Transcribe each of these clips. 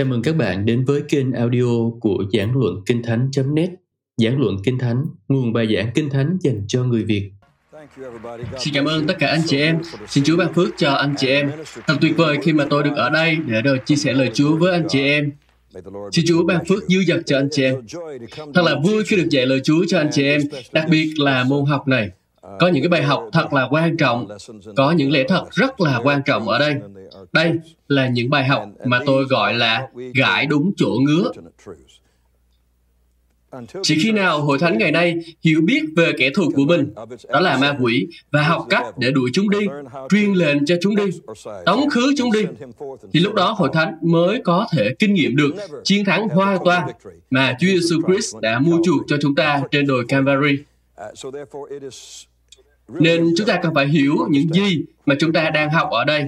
Chào mừng các bạn đến với kênh audio của Giảng Luận Kinh Thánh.net Giảng Luận Kinh Thánh, nguồn bài giảng Kinh Thánh dành cho người Việt. Xin cảm ơn tất cả anh chị em. Xin Chúa ban phước cho anh chị em. Thật tuyệt vời khi mà tôi được ở đây để được chia sẻ lời Chúa với anh chị em. Xin Chúa ban phước dư dật cho anh chị em. Thật là vui khi được dạy lời Chúa cho anh chị em, đặc biệt là môn học này. Có những cái bài học thật là quan trọng, có những lẽ thật rất là quan trọng ở đây. Đây là những bài học mà tôi gọi là gãi đúng chỗ ngứa. Chỉ khi nào hội thánh ngày nay hiểu biết về kẻ thù của mình, đó là ma quỷ, và học cách để đuổi chúng đi, truyền lệnh cho chúng đi, tống khứ chúng đi, thì lúc đó hội thánh mới có thể kinh nghiệm được chiến thắng hoàn toàn mà Chúa Giêsu Christ đã mua chuộc cho chúng ta trên đồi Calvary. Nên chúng ta cần phải hiểu những gì mà chúng ta đang học ở đây.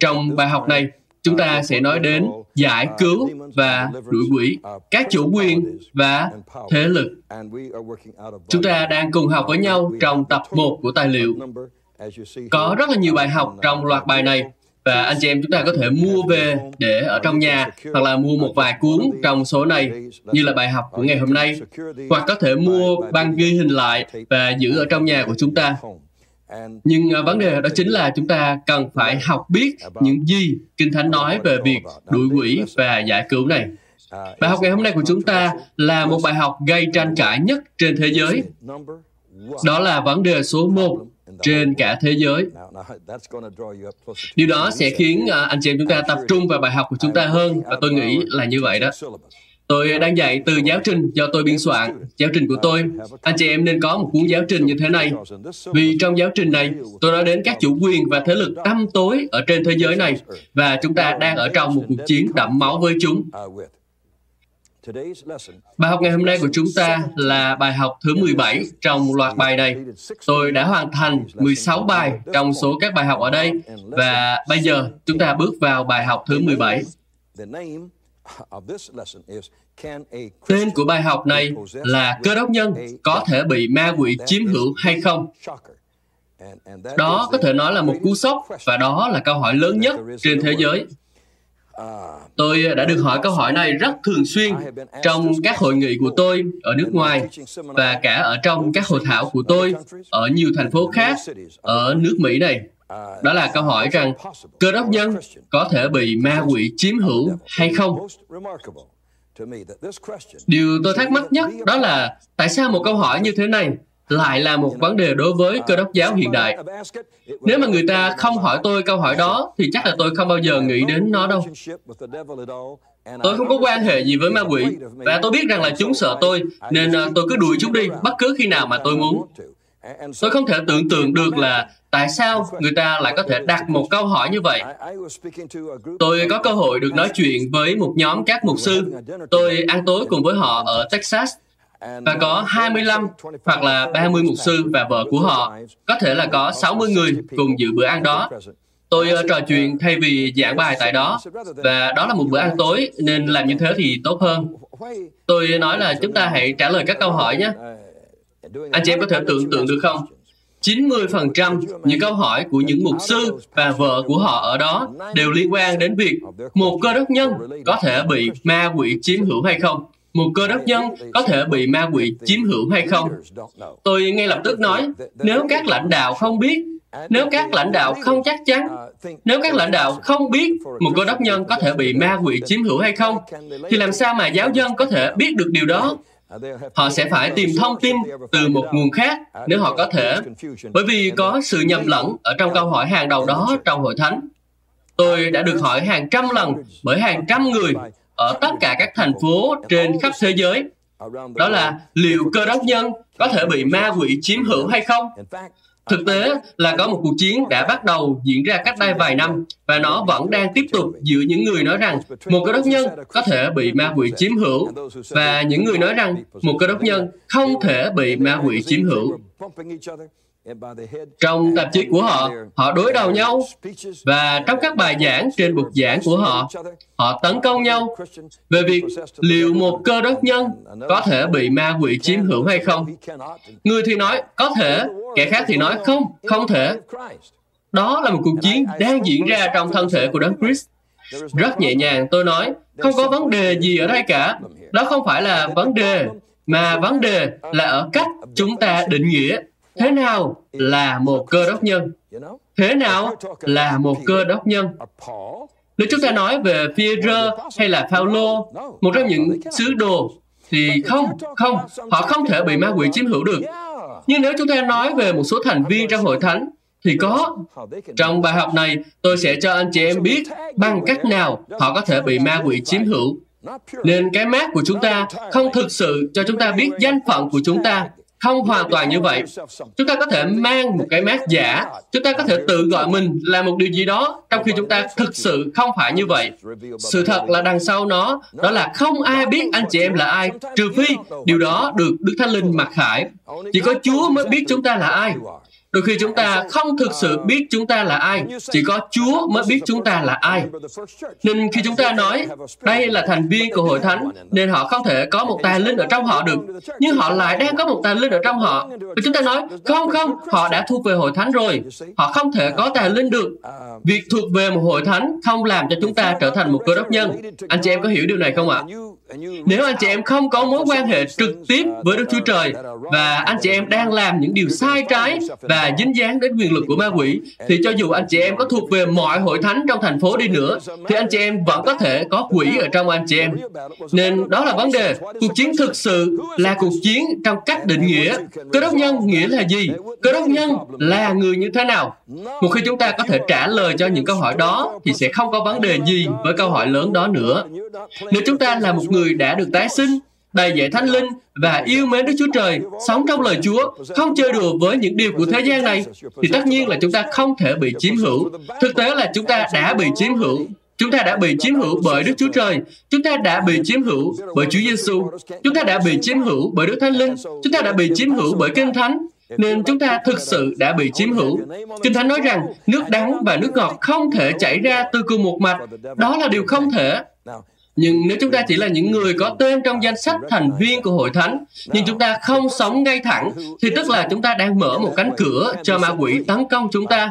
Trong bài học này, chúng ta sẽ nói đến giải cứu và đuổi quỷ, các chủ quyền và thế lực. Chúng ta đang cùng học với nhau trong tập 1 của tài liệu. Có rất là nhiều bài học trong loạt bài này và anh chị em chúng ta có thể mua về để ở trong nhà, hoặc là mua một vài cuốn trong số này, như là bài học của ngày hôm nay. Hoặc có thể mua băng ghi hình lại và giữ ở trong nhà của chúng ta. Nhưng à, vấn đề đó chính là chúng ta cần phải học biết những gì kinh thánh nói về việc đuổi quỷ và giải cứu này. Bài học ngày hôm nay của chúng ta là một bài học gây tranh cãi nhất trên thế giới. Đó là vấn đề số 1 trên cả thế giới. Điều đó sẽ khiến à, anh chị em chúng ta tập trung vào bài học của chúng ta hơn và tôi nghĩ là như vậy đó. Tôi đang dạy từ giáo trình do tôi biên soạn. Giáo trình của tôi, anh chị em nên có một cuốn giáo trình như thế này. Vì trong giáo trình này, tôi nói đến các chủ quyền và thế lực tăm tối ở trên thế giới này và chúng ta đang ở trong một cuộc chiến đẫm máu với chúng. Bài học ngày hôm nay của chúng ta là bài học thứ 17 trong loạt bài này. Tôi đã hoàn thành 16 bài trong số các bài học ở đây và bây giờ chúng ta bước vào bài học thứ 17. Tên của bài học này là cơ đốc nhân có thể bị ma quỷ chiếm hữu hay không? Đó có thể nói là một cú sốc và đó là câu hỏi lớn nhất trên thế giới. Tôi ờ, đã được hỏi câu hỏi này rất thường xuyên trong các hội nghị của tôi ở nước ngoài và cả ở trong các hội thảo của tôi ở nhiều thành phố khác ở nước Mỹ này. Đó là câu hỏi rằng, cơ đốc nhân có thể bị ma quỷ chiếm hữu hay không? Điều tôi thắc mắc nhất đó là tại sao một câu hỏi như thế này lại là một vấn đề đối với cơ đốc giáo hiện đại. Nếu mà người ta không hỏi tôi câu hỏi đó, thì chắc là tôi không bao giờ nghĩ đến nó đâu. Tôi không có quan hệ gì với ma quỷ, và tôi biết rằng là chúng sợ tôi, nên à, tôi cứ đuổi chúng đi bất cứ khi nào mà tôi muốn. Tôi không thể tưởng tượng được là tại sao người ta lại có thể đặt một câu hỏi như vậy. Tôi có cơ hội được nói chuyện với một nhóm các mục sư. Tôi ăn tối cùng với họ ở Texas và có 25 hoặc là 30 mục sư và vợ của họ, có thể là có 60 người cùng dự bữa ăn đó. Tôi uh, trò chuyện thay vì giảng bài tại đó, và đó là một bữa ăn tối, nên làm như thế thì tốt hơn. Tôi nói là chúng ta hãy trả lời các câu hỏi nhé. Anh chị em có thể tưởng tượng được không? 90% những câu hỏi của những mục sư và vợ của họ ở đó đều liên quan đến việc một cơ đốc nhân có thể bị ma quỷ chiếm hữu hay không một cơ đốc nhân có thể bị ma quỷ chiếm hữu hay không? Tôi ngay lập tức nói, nếu các lãnh đạo không biết, nếu các lãnh đạo không chắc chắn, nếu các lãnh đạo không biết một cơ đốc nhân có thể bị ma quỷ chiếm hữu hay không, thì làm sao mà giáo dân có thể biết được điều đó? Họ sẽ phải tìm thông tin từ một nguồn khác nếu họ có thể, bởi vì có sự nhầm lẫn ở trong câu hỏi hàng đầu đó trong hội thánh. Tôi đã được hỏi hàng trăm lần bởi hàng trăm người ở tất cả các thành phố trên khắp thế giới. Đó là liệu cơ đốc nhân có thể bị ma quỷ chiếm hữu hay không? Thực tế là có một cuộc chiến đã bắt đầu diễn ra cách đây vài năm và nó vẫn đang tiếp tục giữa những người nói rằng một cơ đốc nhân có thể bị ma quỷ chiếm hữu và những người nói rằng một cơ đốc nhân không thể bị ma quỷ chiếm hữu trong tạp chí của họ, họ đối đầu nhau. và trong các bài giảng trên bục giảng của họ, họ tấn công nhau về việc liệu một cơ đốc nhân có thể bị ma quỷ chiếm hữu hay không. Người thì nói có thể, kẻ khác thì nói không, không thể. Đó là một cuộc chiến đang diễn ra trong thân thể của Đấng Christ. Rất nhẹ nhàng tôi nói, không có vấn đề gì ở đây cả. Đó không phải là vấn đề, mà vấn đề là ở cách chúng ta định nghĩa thế nào là một cơ đốc nhân. Thế nào là một cơ đốc nhân? Nếu chúng ta nói về Peter hay là Phaolô, một trong những sứ đồ, thì không, không, họ không thể bị ma quỷ chiếm hữu được. Nhưng nếu chúng ta nói về một số thành viên trong hội thánh, thì có. Trong bài học này, tôi sẽ cho anh chị em biết bằng cách nào họ có thể bị ma quỷ chiếm hữu. Nên cái mát của chúng ta không thực sự cho chúng ta biết danh phận của chúng ta không hoàn toàn như vậy. Chúng ta có thể mang một cái mát giả, chúng ta có thể tự gọi mình là một điều gì đó, trong khi chúng ta thực sự không phải như vậy. Sự thật là đằng sau nó, đó là không ai biết anh chị em là ai, trừ phi điều đó được Đức Thánh Linh mặc khải. Chỉ có Chúa mới biết chúng ta là ai. Đôi khi chúng ta không thực sự biết chúng ta là ai, chỉ có Chúa mới biết chúng ta là ai. Nên khi chúng ta nói đây là thành viên của hội thánh, nên họ không thể có một tài linh ở trong họ được, nhưng họ lại đang có một tài linh ở trong họ. Và chúng ta nói, không không, họ đã thuộc về hội thánh rồi. Họ không thể có tài linh được. Việc thuộc về một hội thánh không làm cho chúng ta trở thành một cơ đốc nhân. Anh chị em có hiểu điều này không ạ? Nếu anh chị em không có mối quan hệ trực tiếp với Đức Chúa Trời và anh chị em đang làm những điều sai trái và dính dáng đến quyền lực của ma quỷ, thì cho dù anh chị em có thuộc về mọi hội thánh trong thành phố đi nữa, thì anh chị em vẫn có thể có quỷ ở trong anh chị em. Nên đó là vấn đề. Cuộc chiến thực sự là cuộc chiến trong cách định nghĩa. Cơ đốc nhân nghĩa là gì? Cơ đốc nhân là người như thế nào? Một khi chúng ta có thể trả lời cho những câu hỏi đó, thì sẽ không có vấn đề gì với câu hỏi lớn đó nữa. Nếu chúng ta là một người người đã được tái sinh, đầy dạy thánh linh và yêu mến Đức Chúa Trời, sống trong lời Chúa, không chơi đùa với những điều của thế gian này, thì tất nhiên là chúng ta không thể bị chiếm hữu. Thực tế là chúng ta đã bị chiếm hữu. Chúng ta đã bị chiếm hữu bởi Đức Chúa Trời. Chúng ta đã bị chiếm hữu bởi Chúa Giêsu. Chúng ta đã bị chiếm hữu bởi Đức Thánh Linh. Chúng ta đã bị chiếm hữu bởi Kinh Thánh. Nên chúng ta thực sự đã bị chiếm hữu. Kinh Thánh nói rằng nước đắng và nước ngọt không thể chảy ra từ cùng một mạch. Đó là điều không thể. Nhưng nếu chúng ta chỉ là những người có tên trong danh sách thành viên của hội thánh, nhưng chúng ta không sống ngay thẳng, thì tức là chúng ta đang mở một cánh cửa cho ma quỷ tấn công chúng ta.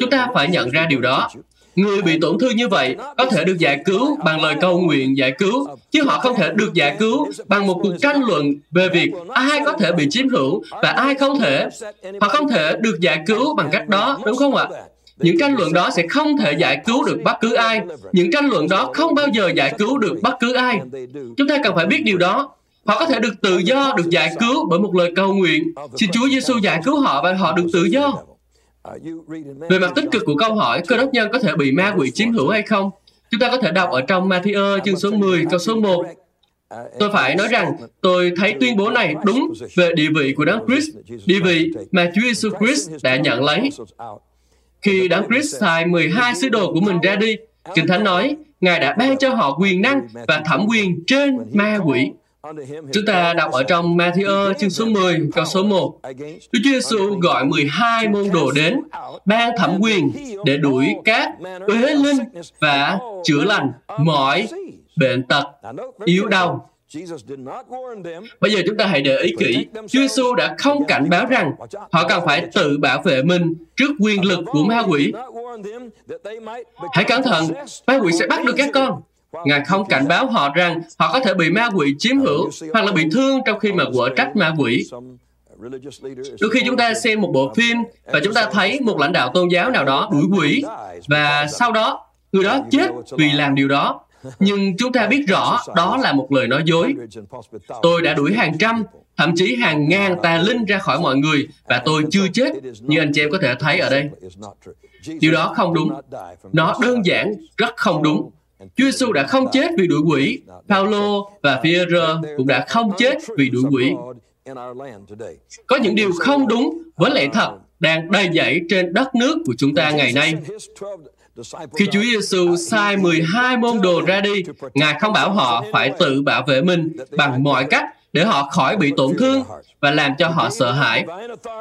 Chúng ta phải nhận ra điều đó. Người bị tổn thương như vậy có thể được giải cứu bằng lời cầu nguyện giải cứu, chứ họ không thể được giải cứu bằng một cuộc tranh luận về việc ai có thể bị chiếm hữu và ai không thể. Họ không thể được giải cứu bằng cách đó, đúng không ạ? Những tranh luận đó sẽ không thể giải cứu được bất cứ ai. Những tranh luận đó không bao giờ giải cứu được bất cứ ai. Chúng ta cần phải biết điều đó. Họ có thể được tự do, được giải cứu bởi một lời cầu nguyện. Xin Chúa Giêsu giải cứu họ và họ được tự do. Về mặt tích cực của câu hỏi, cơ đốc nhân có thể bị ma quỷ chiếm hữu hay không? Chúng ta có thể đọc ở trong Matthew chương số 10, câu số 1. Tôi phải nói rằng tôi thấy tuyên bố này đúng về địa vị của Đấng Christ, địa vị mà Chúa Giêsu Christ đã nhận lấy. Khi Đấng Christ sai 12 sứ đồ của mình ra đi, Kinh Thánh nói, Ngài đã ban cho họ quyền năng và thẩm quyền trên ma quỷ. Chúng ta đọc ở trong Matthew chương số 10, câu số 1. Đức Chúa Giêsu gọi 12 môn đồ đến, ban thẩm quyền để đuổi các uế linh và chữa lành mọi bệnh tật, yếu đau Bây giờ chúng ta hãy để ý kỹ, Chúa Giêsu đã không cảnh báo rằng họ cần phải tự bảo vệ mình trước quyền lực của ma quỷ. Hãy cẩn thận, ma quỷ sẽ bắt được các con. Ngài không cảnh báo họ rằng họ có thể bị ma quỷ chiếm hữu hoặc là bị thương trong khi mà quở trách ma quỷ. Đôi khi chúng ta xem một bộ phim và chúng ta thấy một lãnh đạo tôn giáo nào đó đuổi quỷ và sau đó người đó chết vì làm điều đó nhưng chúng ta biết rõ đó là một lời nói dối. Tôi đã đuổi hàng trăm, thậm chí hàng ngàn tà linh ra khỏi mọi người và tôi chưa chết, như anh chị em có thể thấy ở đây. Điều đó không đúng. Nó đơn giản, rất không đúng. Chúa Giêsu đã không chết vì đuổi quỷ. Paulo và Pierre cũng đã không chết vì đuổi quỷ. Có những điều không đúng với lẽ thật đang đầy dẫy trên đất nước của chúng ta ngày nay. Khi Chúa Giêsu sai 12 môn đồ ra đi, Ngài không bảo họ phải tự bảo vệ mình bằng mọi cách để họ khỏi bị tổn thương và làm cho họ sợ hãi.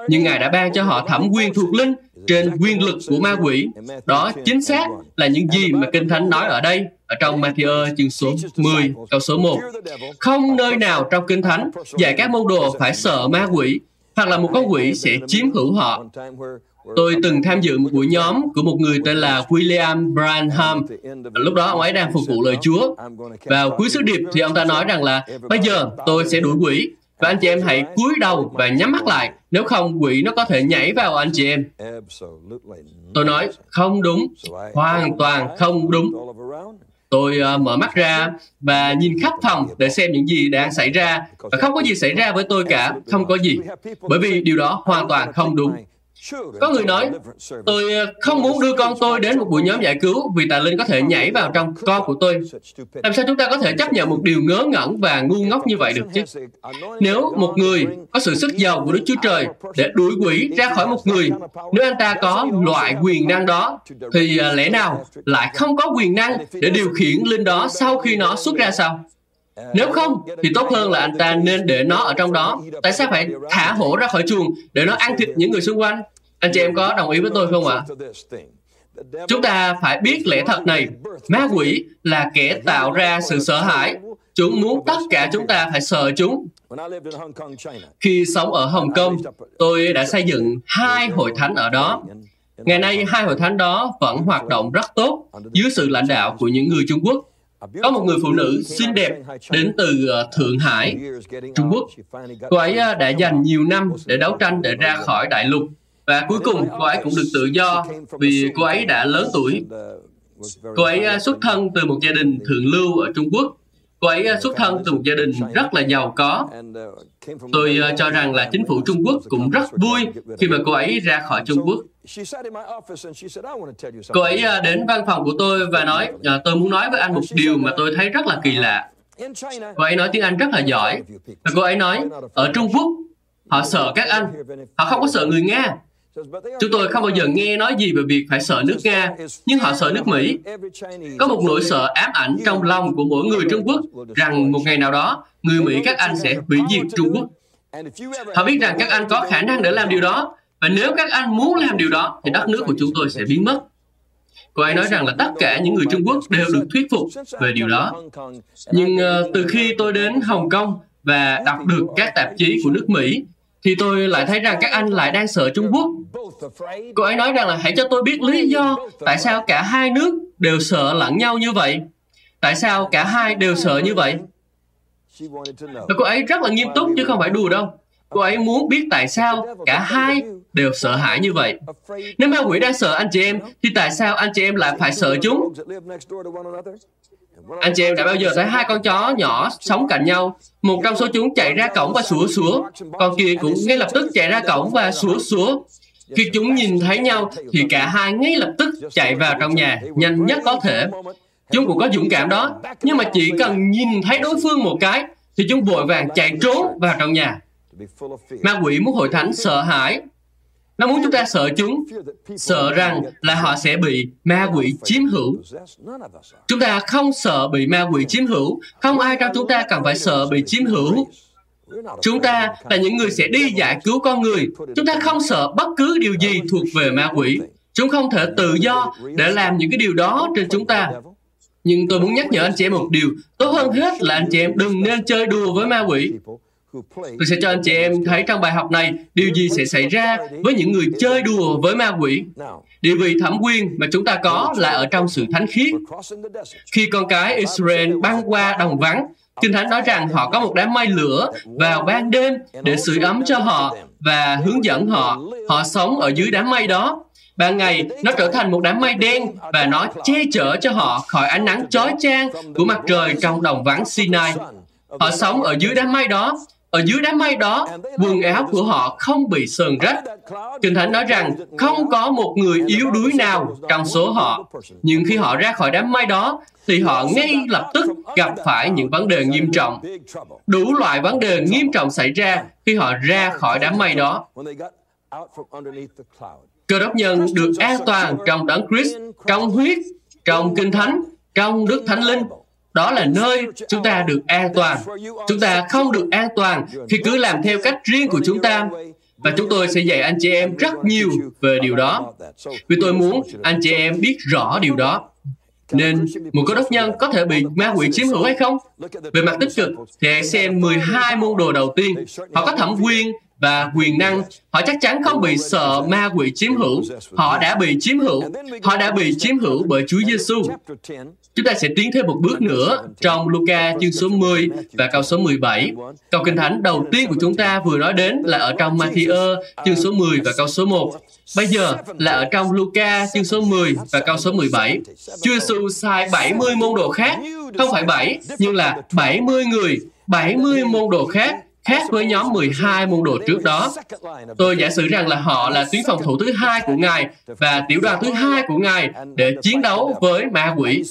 Nhưng Ngài đã ban cho họ thẩm quyền thuộc linh trên quyền lực của ma quỷ. Đó chính xác là những gì mà Kinh Thánh nói ở đây, ở trong Matthew chương số 10, câu số 1. Không nơi nào trong Kinh Thánh dạy các môn đồ phải sợ ma quỷ, hoặc là một con quỷ sẽ chiếm hữu họ. Tôi từng tham dự một buổi nhóm của một người tên là William Branham. Lúc đó ông ấy đang phục vụ lời Chúa. Vào cuối sứ điệp thì ông ta nói rằng là bây giờ tôi sẽ đuổi quỷ và anh chị em hãy cúi đầu và nhắm mắt lại. Nếu không, quỷ nó có thể nhảy vào anh chị em. Tôi nói, không đúng, hoàn toàn không đúng. Tôi uh, mở mắt ra và nhìn khắp phòng để xem những gì đang xảy ra. Và không có gì xảy ra với tôi cả, không có gì. Bởi vì điều đó hoàn toàn không đúng. Có người nói, tôi ờ, không muốn đưa con tôi đến một buổi nhóm giải cứu vì tà linh có thể nhảy vào trong con của tôi. Làm sao chúng ta có thể chấp nhận một điều ngớ ngẩn và ngu ngốc như vậy được chứ? Nếu một người có sự sức giàu của Đức Chúa Trời để đuổi quỷ ra khỏi một người, nếu anh ta có loại quyền năng đó, thì ờ, lẽ nào lại không có quyền năng để điều khiển linh đó sau khi nó xuất ra sao? Nếu không, thì tốt hơn là anh ta nên để nó ở trong đó. Tại sao phải thả hổ ra khỏi chuồng để nó ăn thịt những người xung quanh? Anh chị em có đồng ý với tôi không ạ? Chúng ta phải biết lẽ thật này. Ma quỷ là kẻ tạo ra sự sợ hãi. Chúng muốn tất cả chúng ta phải sợ chúng. Khi sống ở Hồng Kông, tôi đã xây dựng hai hội thánh ở đó. Ngày nay, hai hội thánh đó vẫn hoạt động rất tốt dưới sự lãnh đạo của những người Trung Quốc. Có một người phụ nữ xinh đẹp đến từ ờ, Thượng Hải, Trung Quốc. Cô ấy ờ, đã dành nhiều năm để đấu tranh để ra khỏi đại lục và cuối cùng cô ấy cũng được tự do vì cô ấy đã lớn tuổi. Cô ấy ờ, xuất thân từ một gia đình thượng lưu ở Trung Quốc. Cô ấy xuất thân từ một gia đình rất là giàu có. Tôi ờ, cho rằng là chính phủ Trung Quốc cũng rất vui khi mà cô ấy ra khỏi Trung Quốc. Cô ấy ờ, đến văn phòng của tôi và nói, ờ, tôi muốn nói với anh một điều mà tôi thấy rất là kỳ lạ. Cô ấy nói tiếng Anh rất là giỏi. Và cô ấy nói, ở Trung Quốc, họ sợ các anh. Họ không có sợ người Nga. Chúng tôi không bao giờ nghe nói gì về việc phải sợ nước Nga, nhưng họ sợ nước Mỹ. Có một nỗi sợ ám ảnh trong lòng của mỗi người Trung Quốc rằng một ngày nào đó, người Mỹ các anh sẽ hủy diệt Trung Quốc. Họ biết rằng các anh có khả năng để làm điều đó, và nếu các anh muốn làm điều đó, thì đất nước của chúng tôi sẽ biến mất. Cô ấy nói rằng là tất cả những người Trung Quốc đều được thuyết phục về điều đó. Nhưng uh, từ khi tôi đến Hồng Kông và đọc được các tạp chí của nước Mỹ, thì tôi lại thấy rằng các anh lại đang sợ Trung Quốc. Cô ấy nói rằng là hãy cho tôi biết lý do tại sao cả hai nước đều sợ lẫn nhau như vậy. Tại sao cả hai đều sợ như vậy? Và cô ấy rất là nghiêm túc chứ không phải đùa đâu. Cô ấy muốn biết tại sao cả hai đều sợ hãi như vậy. Nếu ma quỷ đang sợ anh chị em, thì tại sao anh chị em lại phải sợ chúng? Anh chị em đã bao giờ thấy hai con chó nhỏ sống cạnh nhau? Một trong số chúng chạy ra cổng và sủa sủa, con kia cũng ngay lập tức chạy ra cổng và sủa sủa. Khi chúng nhìn thấy nhau thì cả hai ngay lập tức chạy vào trong nhà nhanh nhất có thể. Chúng cũng có dũng cảm đó, nhưng mà chỉ cần nhìn thấy đối phương một cái thì chúng vội vàng chạy trốn vào trong nhà. Ma quỷ muốn hội thánh sợ hãi. Nó muốn chúng ta sợ chúng, sợ rằng là họ sẽ bị ma quỷ chiếm hữu. Chúng ta không sợ bị ma quỷ chiếm hữu, không ai trong chúng ta cần phải sợ bị chiếm hữu. Chúng ta là những người sẽ đi giải cứu con người. Chúng ta không sợ bất cứ điều gì thuộc về ma quỷ. Chúng không thể tự do để làm những cái điều đó trên chúng ta. Nhưng tôi muốn nhắc nhở anh chị em một điều, tốt hơn hết là anh chị em đừng nên chơi đùa với ma quỷ. Tôi sẽ cho anh chị em thấy trong bài học này điều gì sẽ xảy ra với những người chơi đùa với ma quỷ. Địa vị thẩm quyền mà chúng ta có là ở trong sự thánh khiết. Khi con cái Israel băng qua đồng vắng, Kinh Thánh nói rằng họ có một đám mây lửa vào ban đêm để sưởi ấm cho họ và hướng dẫn họ. Họ sống ở dưới đám mây đó. Ban ngày, nó trở thành một đám mây đen và nó che chở cho họ khỏi ánh nắng chói chang của mặt trời trong đồng vắng Sinai. Họ sống ở dưới đám mây đó ở dưới đám mây đó, quần áo của họ không bị sờn rách. Kinh Thánh nói rằng không có một người yếu đuối nào trong số họ. Nhưng khi họ ra khỏi đám mây đó, thì họ ngay lập tức gặp phải những vấn đề nghiêm trọng. Đủ loại vấn đề nghiêm trọng xảy ra khi họ ra khỏi đám mây đó. Cơ đốc nhân được an toàn trong đấng Christ, trong huyết, trong kinh thánh, trong Đức Thánh Linh đó là nơi chúng ta được an toàn. Chúng ta không được an toàn khi cứ làm theo cách riêng của chúng ta. Và chúng tôi sẽ dạy anh chị em rất nhiều về điều đó. Vì tôi muốn anh chị em biết rõ điều đó. Nên một cơ đốc nhân có thể bị ma quỷ chiếm hữu hay không? Về mặt tích cực thì hãy xem 12 môn đồ đầu tiên. Họ có thẩm quyền và quyền năng, họ chắc chắn không bị sợ ma quỷ chiếm hữu. Họ đã bị chiếm hữu. Họ đã bị chiếm hữu bởi Chúa Giêsu. Chúng ta sẽ tiến thêm một bước nữa trong Luca chương số 10 và câu số 17. Câu Kinh Thánh đầu tiên của chúng ta vừa nói đến là ở trong Matthew chương số 10 và câu số 1. Bây giờ là ở trong Luca chương số 10 và câu số 17. Chúa Giêsu sai 70 môn đồ khác, không phải 7, nhưng là 70 người, 70 môn đồ khác khác với nhóm 12 môn đồ trước đó. Tôi giả sử rằng là họ là tuyến phòng thủ thứ hai của Ngài và tiểu đoàn thứ hai của Ngài để chiến đấu với ma quỷ.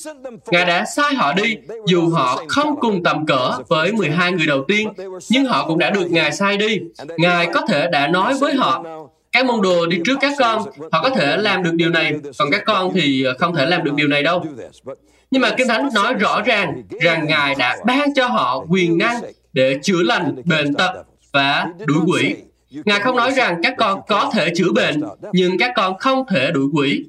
Ngài đã sai họ đi, dù họ không cùng tầm cỡ với 12 người đầu tiên, nhưng họ cũng đã được Ngài sai đi. Ngài có thể đã nói với họ, các môn đồ đi trước các con, họ có thể làm được điều này, còn các con thì không thể làm được điều này đâu. Nhưng mà Kinh Thánh nói rõ ràng rằng Ngài đã ban cho họ quyền năng để chữa lành bệnh tật và đuổi quỷ. Ngài không nói rằng các con có thể chữa bệnh, nhưng các con không thể đuổi quỷ.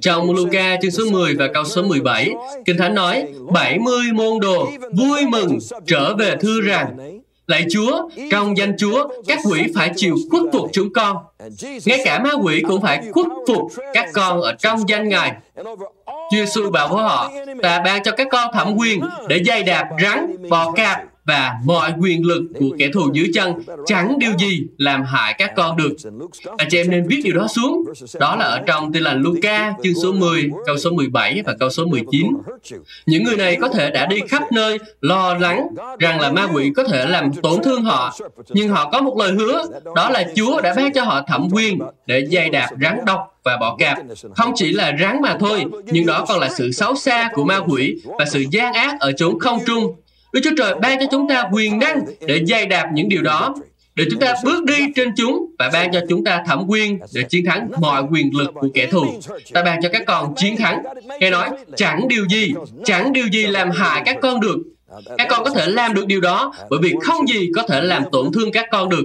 Trong Luca chương số 10 và câu số 17, Kinh Thánh nói, 70 môn đồ vui mừng trở về thư rằng, Lạy Chúa, trong danh Chúa, các quỷ phải chịu khuất phục chúng con. Ngay cả ma quỷ cũng phải khuất phục các con ở trong danh Ngài. Chúa Giêsu bảo với họ, ta ban cho các con thẩm quyền để dây đạp rắn, bò cạp và mọi quyền lực của kẻ thù dưới chân chẳng điều gì làm hại các con được. Anh chị em nên viết điều đó xuống. Đó là ở trong tin lành Luca, chương số 10, câu số 17 và câu số 19. Những người này có thể đã đi khắp nơi lo lắng rằng là ma quỷ có thể làm tổn thương họ, nhưng họ có một lời hứa, đó là Chúa đã ban cho họ thẩm quyền để dây đạp rắn độc và bỏ cạp. Không chỉ là rắn mà thôi, nhưng đó còn là sự xấu xa của ma quỷ và sự gian ác ở chốn không trung Đức Chúa Trời ban cho chúng ta quyền năng để dày đạp những điều đó, để chúng ta bước đi trên chúng và ban cho chúng ta thẩm quyền để chiến thắng mọi quyền lực của kẻ thù. Ta ban cho các con chiến thắng. Nghe nói, chẳng điều gì, chẳng điều gì làm hại các con được. Các con có thể làm được điều đó bởi vì không gì có thể làm tổn thương các con được.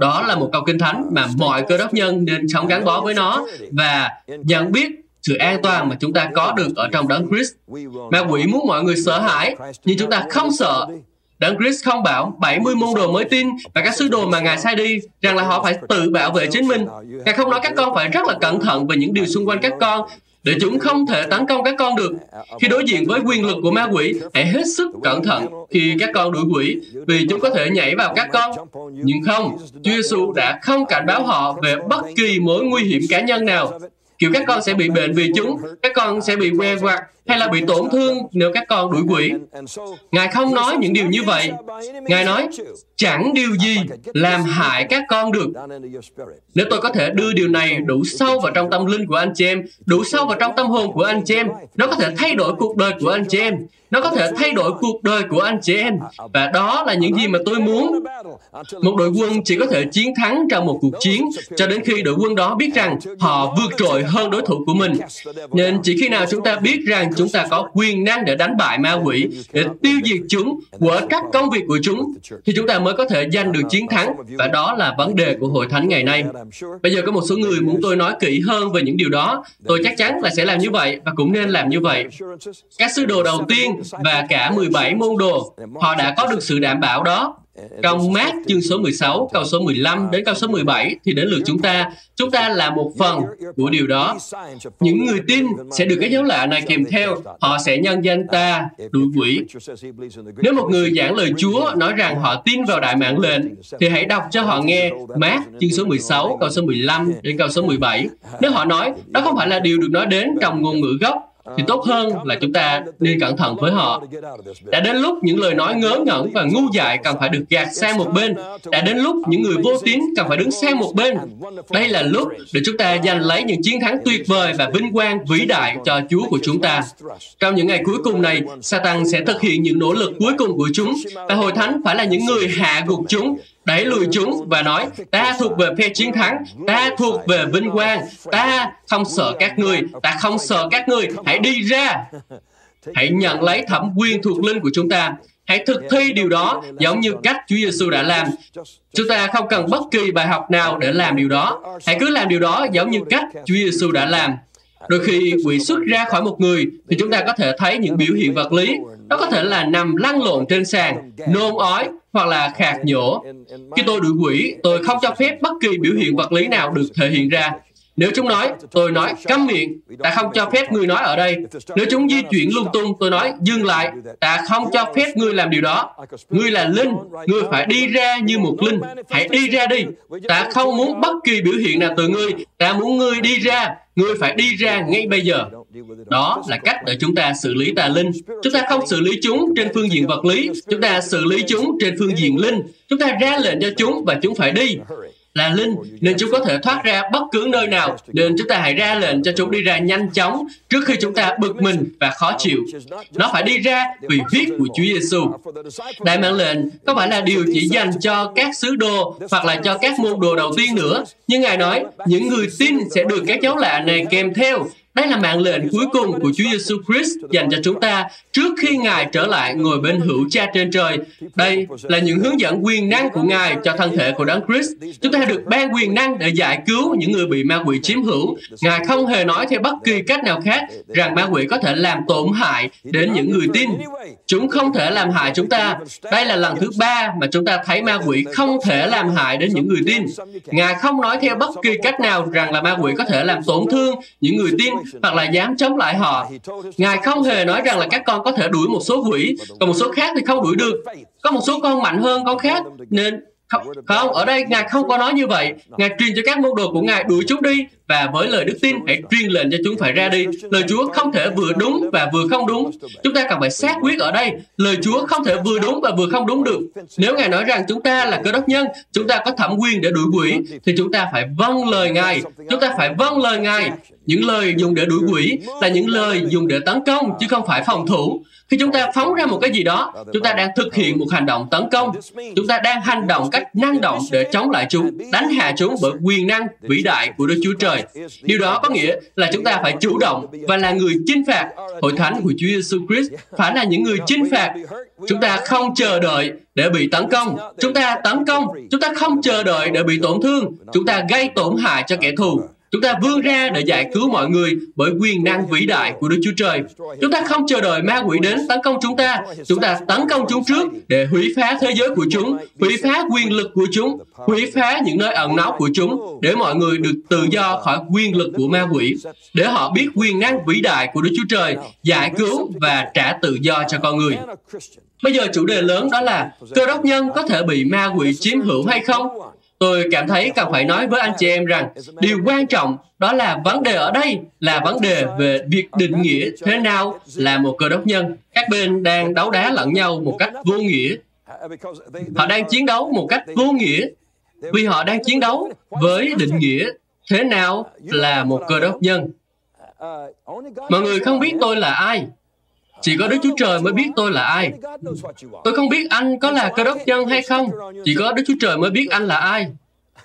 Đó là một câu kinh thánh mà mọi cơ đốc nhân nên sống gắn bó với nó và nhận biết sự an toàn mà chúng ta có được ở trong đấng Christ. Ma quỷ muốn mọi người sợ hãi, nhưng chúng ta không sợ. Đấng Christ không bảo 70 môn đồ mới tin và các sứ đồ mà Ngài sai đi rằng là họ phải tự bảo vệ chính mình. Ngài không nói các con phải rất là cẩn thận về những điều xung quanh các con để chúng không thể tấn công các con được. Khi đối diện với quyền lực của ma quỷ, hãy hết sức cẩn thận khi các con đuổi quỷ, vì chúng có thể nhảy vào các con. Nhưng không, Chúa Giêsu đã không cảnh báo họ về bất kỳ mối nguy hiểm cá nhân nào kiểu các con sẽ bị bệnh vì chúng các con sẽ bị que quạt hay là bị tổn thương nếu các con đuổi quỷ? Ngài không nói những điều như vậy. Ngài nói, chẳng điều gì làm hại các con được. Nếu tôi có thể đưa điều này đủ sâu vào trong tâm linh của anh chị em, đủ sâu vào trong tâm hồn của anh chị em, nó có thể thay đổi cuộc đời của anh chị em. Nó có thể thay đổi cuộc đời của anh chị em. Và đó là những gì mà tôi muốn. Một đội quân chỉ có thể chiến thắng trong một cuộc chiến, cho đến khi đội quân đó biết rằng họ vượt trội hơn đối thủ của mình. Nên chỉ khi nào chúng ta biết rằng chúng ta có quyền năng để đánh bại ma quỷ, để tiêu diệt chúng của các công việc của chúng. Thì chúng ta mới có thể giành được chiến thắng. Và đó là vấn đề của hội thánh ngày nay. Bây giờ có một số người muốn tôi nói kỹ hơn về những điều đó. Tôi chắc chắn là sẽ làm như vậy và cũng nên làm như vậy. Các sứ đồ đầu tiên và cả 17 môn đồ, họ đã có được sự đảm bảo đó trong mát chương số 16, câu số 15 đến câu số 17 thì đến lượt chúng ta. Chúng ta là một phần của điều đó. Những người tin sẽ được cái dấu lạ này kèm theo. Họ sẽ nhân danh ta đuổi quỷ. Nếu một người giảng lời Chúa nói rằng họ tin vào đại mạng lệnh, thì hãy đọc cho họ nghe mát chương số 16, câu số 15 đến câu số 17. Nếu họ nói, đó không phải là điều được nói đến trong ngôn ngữ gốc, thì tốt hơn là chúng ta nên cẩn thận với họ. Đã đến lúc những lời nói ngớ ngẩn và ngu dại cần phải được gạt sang một bên. Đã đến lúc những người vô tín cần phải đứng sang một bên. Đây là lúc để chúng ta giành lấy những chiến thắng tuyệt vời và vinh quang vĩ đại cho Chúa của chúng ta. Trong những ngày cuối cùng này, Satan sẽ thực hiện những nỗ lực cuối cùng của chúng và hội thánh phải là những người hạ gục chúng đẩy lùi chúng và nói ta thuộc về phe chiến thắng ta thuộc về vinh quang ta không sợ các ngươi ta không sợ các ngươi hãy đi ra. Hãy nhận lấy thẩm quyền thuộc linh của chúng ta. Hãy thực thi điều đó giống như cách Chúa Giêsu đã làm. chúng ta không cần bất kỳ bài học nào để làm điều đó. Hãy cứ làm điều đó giống như cách Chúa Giêsu đã làm Đôi khi quỷ xuất ra khỏi một người thì chúng ta có thể thấy những biểu hiện vật lý. Nó có thể là nằm lăn lộn trên sàn, nôn ói hoặc là khạc nhổ. Khi tôi đuổi quỷ, tôi không cho phép bất kỳ biểu hiện vật lý nào được thể hiện ra. Nếu chúng nói, tôi nói cấm miệng, ta không cho phép người nói ở đây. Nếu chúng di chuyển lung tung, tôi nói dừng lại, ta không cho phép người làm điều đó. Ngươi là linh, ngươi phải đi ra như một linh. Hãy đi ra đi. Ta không muốn bất kỳ biểu hiện nào từ ngươi, ta muốn ngươi đi ra. Ngươi phải đi ra ngay bây giờ. Đó là cách để chúng ta xử lý tà linh. Chúng ta không xử lý chúng trên phương diện vật lý, chúng ta xử lý chúng trên phương diện linh. Chúng ta ra lệnh cho chúng và chúng phải đi là linh nên chúng có thể thoát ra bất cứ nơi nào. Nên chúng ta hãy ra lệnh cho chúng đi ra nhanh chóng trước khi chúng ta bực mình và khó chịu. nó phải đi ra vì huyết của Chúa Giêsu đại mạng lệnh có phải là điều chỉ dành cho các sứ đồ hoặc là cho các môn đồ đầu tiên nữa? Nhưng ngài nói những người tin sẽ được các dấu lạ này kèm theo đây là mạng lệnh cuối cùng của Chúa Giêsu Christ dành cho chúng ta trước khi Ngài trở lại ngồi bên hữu cha trên trời. Đây là những hướng dẫn quyền năng của Ngài cho thân thể của Đấng Christ. Chúng ta được ban quyền năng để giải cứu những người bị ma quỷ chiếm hữu. Ngài không hề nói theo bất kỳ cách nào khác rằng ma quỷ có thể làm tổn hại đến những người tin. Chúng không thể làm hại chúng ta. Đây là lần thứ ba mà chúng ta thấy ma quỷ không thể làm hại đến những người tin. Ngài không nói theo bất kỳ cách nào rằng là ma quỷ có thể làm tổn thương những người tin hoặc là dám chống lại họ. Ngài không hề nói rằng là các con có thể đuổi một số quỷ, còn một số khác thì không đuổi được. Có một số con mạnh hơn con khác, nên không, không, ở đây Ngài không có nói như vậy. Ngài truyền cho các môn đồ của Ngài đuổi chúng đi và với lời đức tin hãy truyền lệnh cho chúng phải ra đi. Lời Chúa không thể vừa đúng và vừa không đúng. Chúng ta cần phải xác quyết ở đây. Lời Chúa không thể vừa đúng và vừa không đúng được. Nếu Ngài nói rằng chúng ta là cơ đốc nhân, chúng ta có thẩm quyền để đuổi quỷ, thì chúng ta phải vâng lời Ngài. Chúng ta phải vâng lời Ngài. Những lời dùng để đuổi quỷ là những lời dùng để tấn công chứ không phải phòng thủ. Khi chúng ta phóng ra một cái gì đó, chúng ta đang thực hiện một hành động tấn công. Chúng ta đang hành động cách năng động để chống lại chúng, đánh hạ chúng bởi quyền năng vĩ đại của Đức Chúa Trời. Điều đó có nghĩa là chúng ta phải chủ động và là người chinh phạt. Hội thánh của Chúa Giêsu Christ phải là những người chinh phạt. Chúng ta không chờ đợi để bị tấn công. Chúng ta tấn công. Chúng ta không chờ đợi để bị tổn thương. Chúng ta gây tổn hại cho kẻ thù. Chúng ta vươn ra để giải cứu mọi người bởi quyền năng vĩ đại của Đức Chúa Trời. Chúng ta không chờ đợi ma quỷ đến tấn công chúng ta. Chúng ta tấn công chúng trước để hủy phá thế giới của chúng, hủy phá quyền lực của chúng, hủy phá những nơi ẩn náu của chúng để mọi người được tự do khỏi quyền lực của ma quỷ, để họ biết quyền năng vĩ đại của Đức Chúa Trời giải cứu và trả tự do cho con người. Bây giờ chủ đề lớn đó là cơ đốc nhân có thể bị ma quỷ chiếm hữu hay không? Tôi cảm thấy cần phải nói với anh chị em rằng điều quan trọng đó là vấn đề ở đây là vấn đề về việc định nghĩa thế nào là một cơ đốc nhân. Các bên đang đấu đá lẫn nhau một cách vô nghĩa. Họ đang chiến đấu một cách vô nghĩa vì họ đang chiến đấu với định nghĩa thế nào là một cơ đốc nhân. Mọi người không biết tôi là ai, chỉ có Đức Chúa Trời mới biết tôi là ai. Tôi không biết anh có là cơ đốc nhân hay không. Chỉ có Đức Chúa Trời mới biết anh là ai.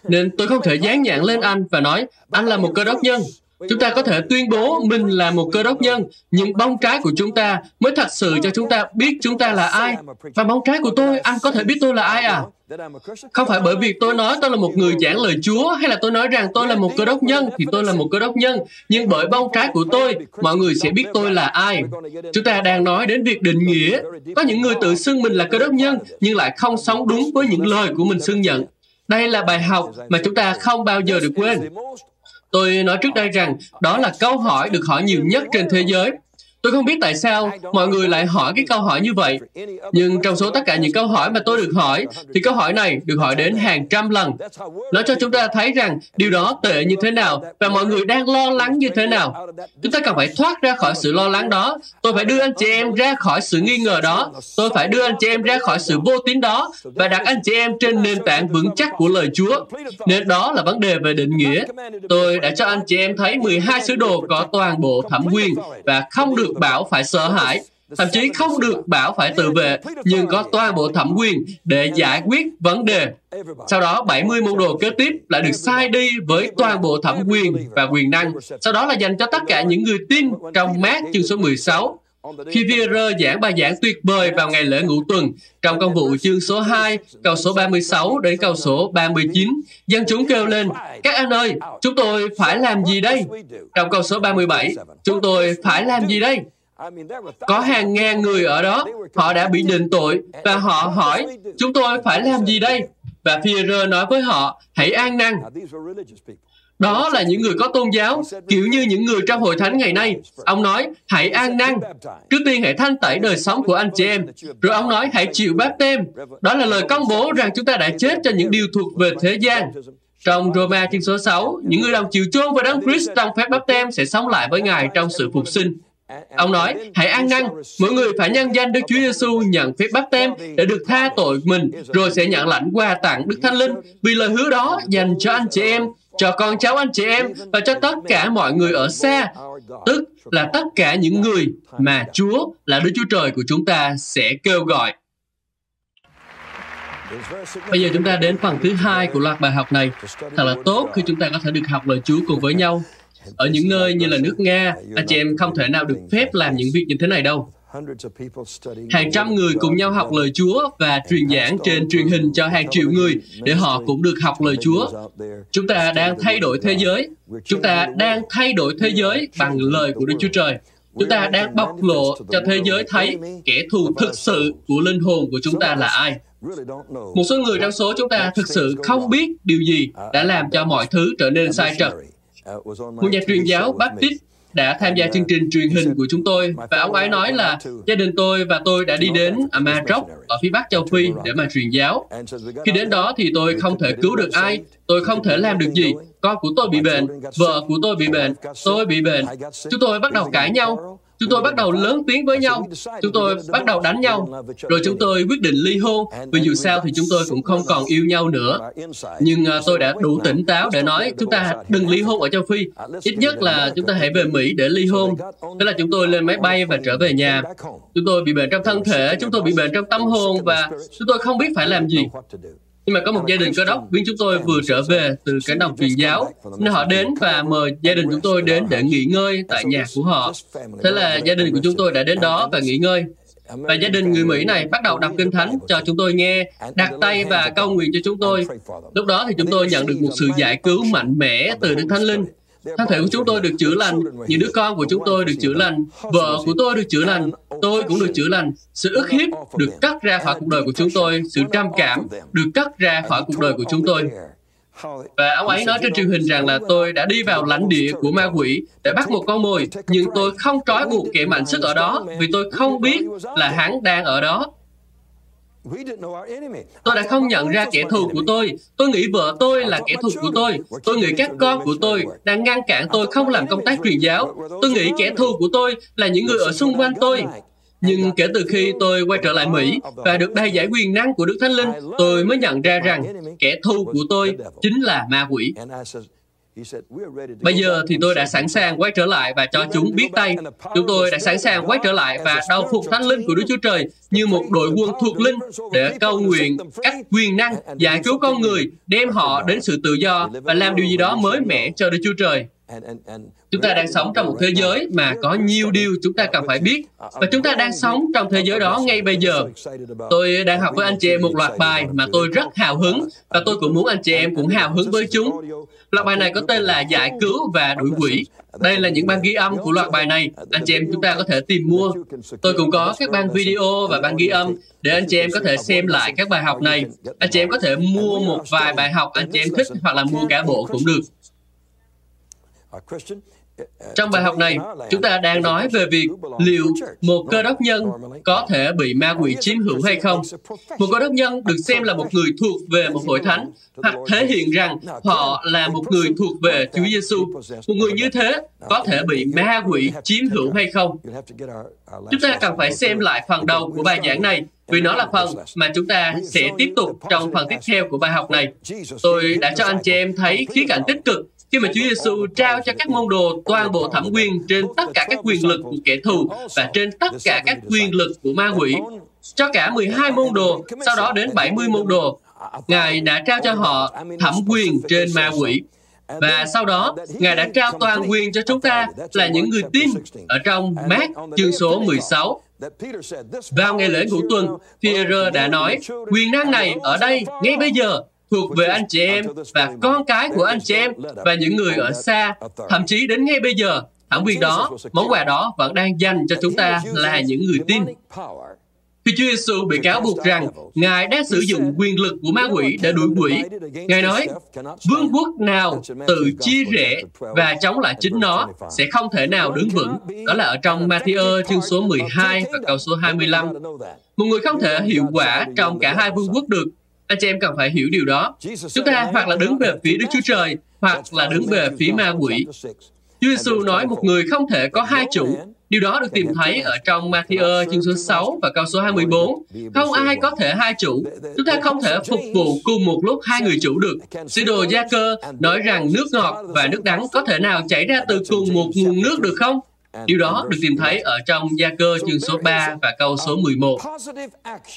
Nên tôi không thể dán nhãn lên anh và nói, anh là một cơ đốc nhân. Chúng ta có thể tuyên bố mình là một cơ đốc nhân, nhưng bông trái của chúng ta mới thật sự cho chúng ta biết chúng ta là ai. Và bông trái của tôi, anh có thể biết tôi là ai à? Không phải bởi vì tôi nói tôi là một người giảng lời Chúa hay là tôi nói rằng tôi là một cơ đốc nhân thì tôi là một cơ đốc nhân. Nhưng bởi bông trái của tôi, mọi người sẽ biết tôi là ai. Chúng ta đang nói đến việc định nghĩa. Có những người tự xưng mình là cơ đốc nhân nhưng lại không sống đúng với những lời của mình xưng nhận. Đây là bài học mà chúng ta không bao giờ được quên. Tôi nói trước đây rằng, đó là câu hỏi được hỏi nhiều nhất trên thế giới. Tôi không biết tại sao mọi người lại hỏi cái câu hỏi như vậy. Nhưng trong số tất cả những câu hỏi mà tôi được hỏi, thì câu hỏi này được hỏi đến hàng trăm lần. Nó cho chúng ta thấy rằng điều đó tệ như thế nào và mọi người đang lo lắng như thế nào. Chúng ta cần phải thoát ra khỏi sự lo lắng đó. Tôi phải đưa anh chị em ra khỏi sự nghi ngờ đó. Tôi phải đưa anh chị em ra khỏi sự vô tín đó và đặt anh chị em trên nền tảng vững chắc của lời Chúa. Nên đó là vấn đề về định nghĩa. Tôi đã cho anh chị em thấy 12 sứ đồ có toàn bộ thẩm quyền và không được được bảo phải sợ hãi, thậm chí không được bảo phải tự vệ, nhưng có toàn bộ thẩm quyền để giải quyết vấn đề. Sau đó, 70 môn đồ kế tiếp lại được sai đi với toàn bộ thẩm quyền và quyền năng. Sau đó là dành cho tất cả những người tin trong mát chương số 16. Khi Pierre giảng bài giảng tuyệt vời vào ngày lễ ngũ tuần, trong công vụ chương số 2, câu số 36 đến câu số 39, dân chúng kêu lên, các anh ơi, chúng tôi phải làm gì đây? Trong câu số 37, chúng tôi phải làm gì đây? Có hàng ngàn người ở đó, họ đã bị định tội, và họ hỏi, chúng tôi phải làm gì đây? Và Führer nói với họ, hãy an năng. Đó là những người có tôn giáo, kiểu như những người trong hội thánh ngày nay. Ông nói, hãy an năn. Trước tiên hãy thanh tẩy đời sống của anh chị em. Rồi ông nói, hãy chịu báp tem. Đó là lời công bố rằng chúng ta đã chết cho những điều thuộc về thế gian. Trong Roma chương số 6, những người đồng chịu chôn với Đấng Christ trong phép báp tem sẽ sống lại với Ngài trong sự phục sinh. Ông nói, hãy ăn năn, mỗi người phải nhân danh Đức Chúa Giêsu nhận phép báp tem để được tha tội mình, rồi sẽ nhận lãnh quà tặng Đức Thánh Linh, vì lời hứa đó dành cho anh chị em, cho con cháu anh chị em và cho tất cả mọi người ở xa, tức là tất cả những người mà Chúa là Đức Chúa Trời của chúng ta sẽ kêu gọi. Bây giờ chúng ta đến phần thứ hai của loạt bài học này. Thật là tốt khi chúng ta có thể được học lời Chúa cùng với nhau. Ở những nơi như là nước Nga, anh chị em không thể nào được phép làm những việc như thế này đâu. Hàng trăm người cùng nhau học lời Chúa và truyền giảng trên truyền hình cho hàng triệu người để họ cũng được học lời Chúa. Chúng ta đang thay đổi thế giới. Chúng ta đang thay đổi thế giới bằng lời của Đức Chúa Trời. Chúng ta đang bộc lộ cho thế giới thấy kẻ thù thực sự của linh hồn của chúng ta là ai. Một số người trong số chúng ta thực sự không biết điều gì đã làm cho mọi thứ trở nên sai trật. Một nhà truyền giáo Baptist đã tham gia chương trình truyền hình của chúng tôi. Và ông ấy nói là gia đình tôi và tôi đã đi đến Amarok ở phía bắc châu Phi để mà truyền giáo. Khi đến đó thì tôi không thể cứu được ai, tôi không thể làm được gì. Con của tôi bị bệnh, vợ của tôi bị bệnh, tôi bị bệnh. Chúng tôi bắt đầu cãi nhau. Chúng tôi bắt đầu lớn tiếng với nhau. Chúng tôi bắt đầu đánh nhau. Rồi chúng tôi quyết định ly hôn, vì dù sao thì chúng tôi cũng không còn yêu nhau nữa. Nhưng à, tôi đã đủ tỉnh táo để nói chúng ta đừng ly hôn ở châu Phi. Ít nhất là chúng ta hãy về Mỹ để ly hôn. Thế là chúng tôi lên máy bay và trở về nhà. Chúng tôi bị bệnh trong thân thể, chúng tôi bị bệnh trong tâm hồn và chúng tôi không biết phải làm gì. Nhưng mà có một gia đình cơ đốc viên chúng tôi vừa trở về từ cánh đồng truyền giáo nên họ đến và mời gia đình chúng tôi đến để nghỉ ngơi tại nhà của họ. Thế là gia đình của chúng tôi đã đến đó và nghỉ ngơi. Và gia đình người Mỹ này bắt đầu đọc Kinh Thánh cho chúng tôi nghe, đặt tay và cầu nguyện cho chúng tôi. Lúc đó thì chúng tôi nhận được một sự giải cứu mạnh mẽ từ Đức Thánh Linh. Thân thể của chúng tôi được chữa lành, những đứa con của chúng tôi được chữa lành, vợ của tôi được chữa lành, tôi cũng được chữa lành. Sự ức hiếp được cắt ra khỏi cuộc đời của chúng tôi, sự trầm cảm được cắt ra khỏi cuộc đời của chúng tôi. Và ông ấy nói trên truyền hình rằng là tôi đã đi vào lãnh địa của ma quỷ để bắt một con mồi, nhưng tôi không trói buộc kẻ mạnh sức ở đó vì tôi không biết là hắn đang ở đó. Tôi đã không nhận ra kẻ thù của tôi. Tôi nghĩ vợ tôi là kẻ thù của tôi. Tôi nghĩ các con của tôi đang ngăn cản tôi không làm công tác truyền giáo. Tôi nghĩ kẻ thù của tôi là những người ở xung quanh tôi. Nhưng kể từ khi tôi quay trở lại Mỹ và được đầy giải quyền năng của Đức Thánh Linh, tôi mới nhận ra rằng kẻ thù của tôi chính là ma quỷ. Bây giờ thì tôi đã sẵn sàng quay trở lại và cho chúng biết tay. Chúng tôi đã sẵn sàng quay trở lại và đầu phục thánh linh của Đức Chúa Trời như một đội quân thuộc linh để cầu nguyện các quyền năng giải cứu con người, đem họ đến sự tự do và làm điều gì đó mới mẻ cho Đức Chúa Trời. Chúng ta đang sống trong một thế giới mà có nhiều điều chúng ta cần phải biết và chúng ta đang sống trong thế giới đó ngay bây giờ. Tôi đang học với anh chị em một loạt bài mà tôi rất hào hứng và tôi cũng muốn anh chị em cũng hào hứng với chúng. Loạt bài này có tên là Giải cứu và đuổi quỷ. Đây là những băng ghi âm của loạt bài này. Anh chị em chúng ta có thể tìm mua. Tôi cũng có các băng video và băng ghi âm để anh chị em có thể xem lại các bài học này. Anh chị em có thể mua một vài bài học anh chị em thích hoặc là mua cả bộ cũng được. Trong bài học này, chúng ta đang nói về việc liệu một cơ đốc nhân có thể bị ma quỷ chiếm hữu hay không. Một cơ đốc nhân được xem là một người thuộc về một hội thánh, hoặc thể hiện rằng họ là một người thuộc về Chúa Giêsu. Một người như thế có thể bị ma quỷ chiếm hữu hay không? Chúng ta cần phải xem lại phần đầu của bài giảng này vì nó là phần mà chúng ta sẽ tiếp tục trong phần tiếp theo của bài học này. Tôi đã cho anh chị em thấy khía cạnh tích cực khi mà Chúa Giêsu trao cho các môn đồ toàn bộ thẩm quyền trên tất cả các quyền lực của kẻ thù và trên tất cả các quyền lực của ma quỷ, cho cả 12 môn đồ, sau đó đến 70 môn đồ, Ngài đã trao cho họ thẩm quyền trên ma quỷ. Và sau đó, Ngài đã trao toàn quyền cho chúng ta là những người tin ở trong mát chương số 16. Vào ngày lễ ngũ tuần, Peter đã nói, quyền năng này ở đây, ngay bây giờ, thuộc về anh chị em và con cái của anh chị em và những người ở xa, thậm chí đến ngay bây giờ, thẩm quyền đó, món quà đó vẫn đang dành cho chúng ta là những người tin. Khi Chúa Giêsu bị cáo buộc rằng Ngài đang sử dụng quyền lực của ma quỷ để đuổi quỷ, Ngài nói, vương quốc nào tự chia rẽ và chống lại chính nó sẽ không thể nào đứng vững. Đó là ở trong Matthew chương số 12 và câu số 25. Một người không thể hiệu quả trong cả hai vương quốc được. Anh chị em cần phải hiểu điều đó. Chúng ta hoặc là đứng về phía Đức Chúa Trời, hoặc là đứng về phía ma quỷ. Chúa Giêsu nói một người không thể có hai chủ. Điều đó được tìm thấy ở trong Matthew chương số 6 và câu số 24. Không ai có thể hai chủ. Chúng ta không thể phục vụ cùng một lúc hai người chủ được. Sứ đồ Gia Cơ nói rằng nước ngọt và nước đắng có thể nào chảy ra từ cùng một nguồn nước được không? Điều đó được tìm thấy ở trong Gia Cơ chương số 3 và câu số 11.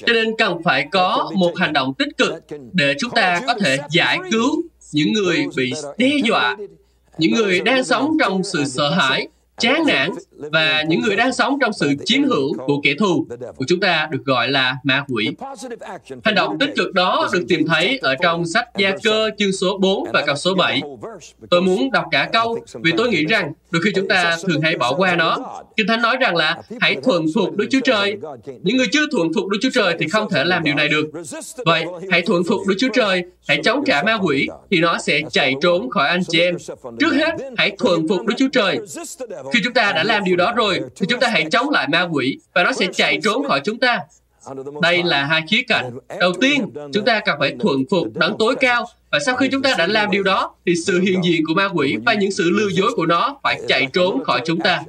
Cho nên cần phải có một hành động tích cực để chúng ta có thể giải cứu những người bị đe dọa những người đang sống trong sự sợ hãi chán nản và những người đang sống trong sự chiếm hữu của kẻ thù của chúng ta được gọi là ma quỷ. Hành động tích cực đó được tìm thấy ở trong sách Gia Cơ chương số 4 và câu số 7. Tôi muốn đọc cả câu vì tôi nghĩ rằng đôi khi chúng ta thường hay bỏ qua nó. Kinh Thánh nói rằng là hãy thuần phục Đức Chúa Trời. Những người chưa thuần phục Đức Chúa Trời thì không thể làm điều này được. Vậy, hãy thuần phục Đức Chúa Trời, hãy chống trả ma quỷ thì nó sẽ chạy trốn khỏi anh chị em. Trước hết, hãy thuần phục Đức Chúa Trời. Khi chúng ta đã làm điều đó rồi, thì chúng ta hãy chống lại ma quỷ và nó sẽ chạy trốn khỏi chúng ta. Đây là hai khía cạnh. Đầu tiên, chúng ta cần phải thuận phục đấng tối cao và sau khi chúng ta đã làm điều đó, thì sự hiện diện của ma quỷ và những sự lừa dối của nó phải chạy trốn khỏi chúng ta.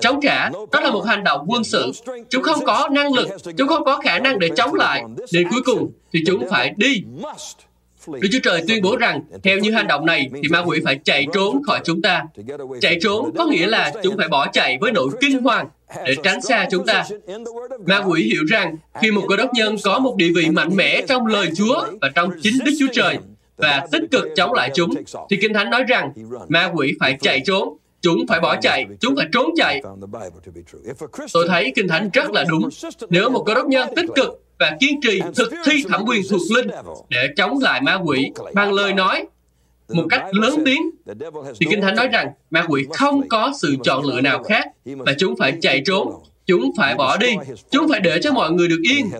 Chống trả, đó là một hành động quân sự. Chúng không có năng lực, chúng không có khả năng để chống lại. Đến cuối cùng, thì chúng phải đi. Đức Chúa Trời tuyên bố rằng, theo như hành động này, thì ma quỷ phải chạy trốn khỏi chúng ta. Chạy trốn có nghĩa là chúng phải bỏ chạy với nỗi kinh hoàng để tránh xa chúng ta. Ma quỷ hiểu rằng, khi một cơ đốc nhân có một địa vị mạnh mẽ trong lời Chúa và trong chính Đức Chúa Trời, và tích cực chống lại chúng, thì Kinh Thánh nói rằng ma quỷ phải chạy trốn, chúng phải bỏ chạy, chúng phải trốn chạy. Tôi thấy Kinh Thánh rất là đúng. Nếu một cơ đốc nhân tích cực và kiên trì thực thi thẩm quyền thuộc linh để chống lại ma quỷ. Bằng lời nói một cách lớn tiếng thì kinh thánh nói rằng ma quỷ không có sự chọn lựa nào khác và chúng phải chạy trốn chúng phải bỏ đi chúng phải để cho mọi người được yên.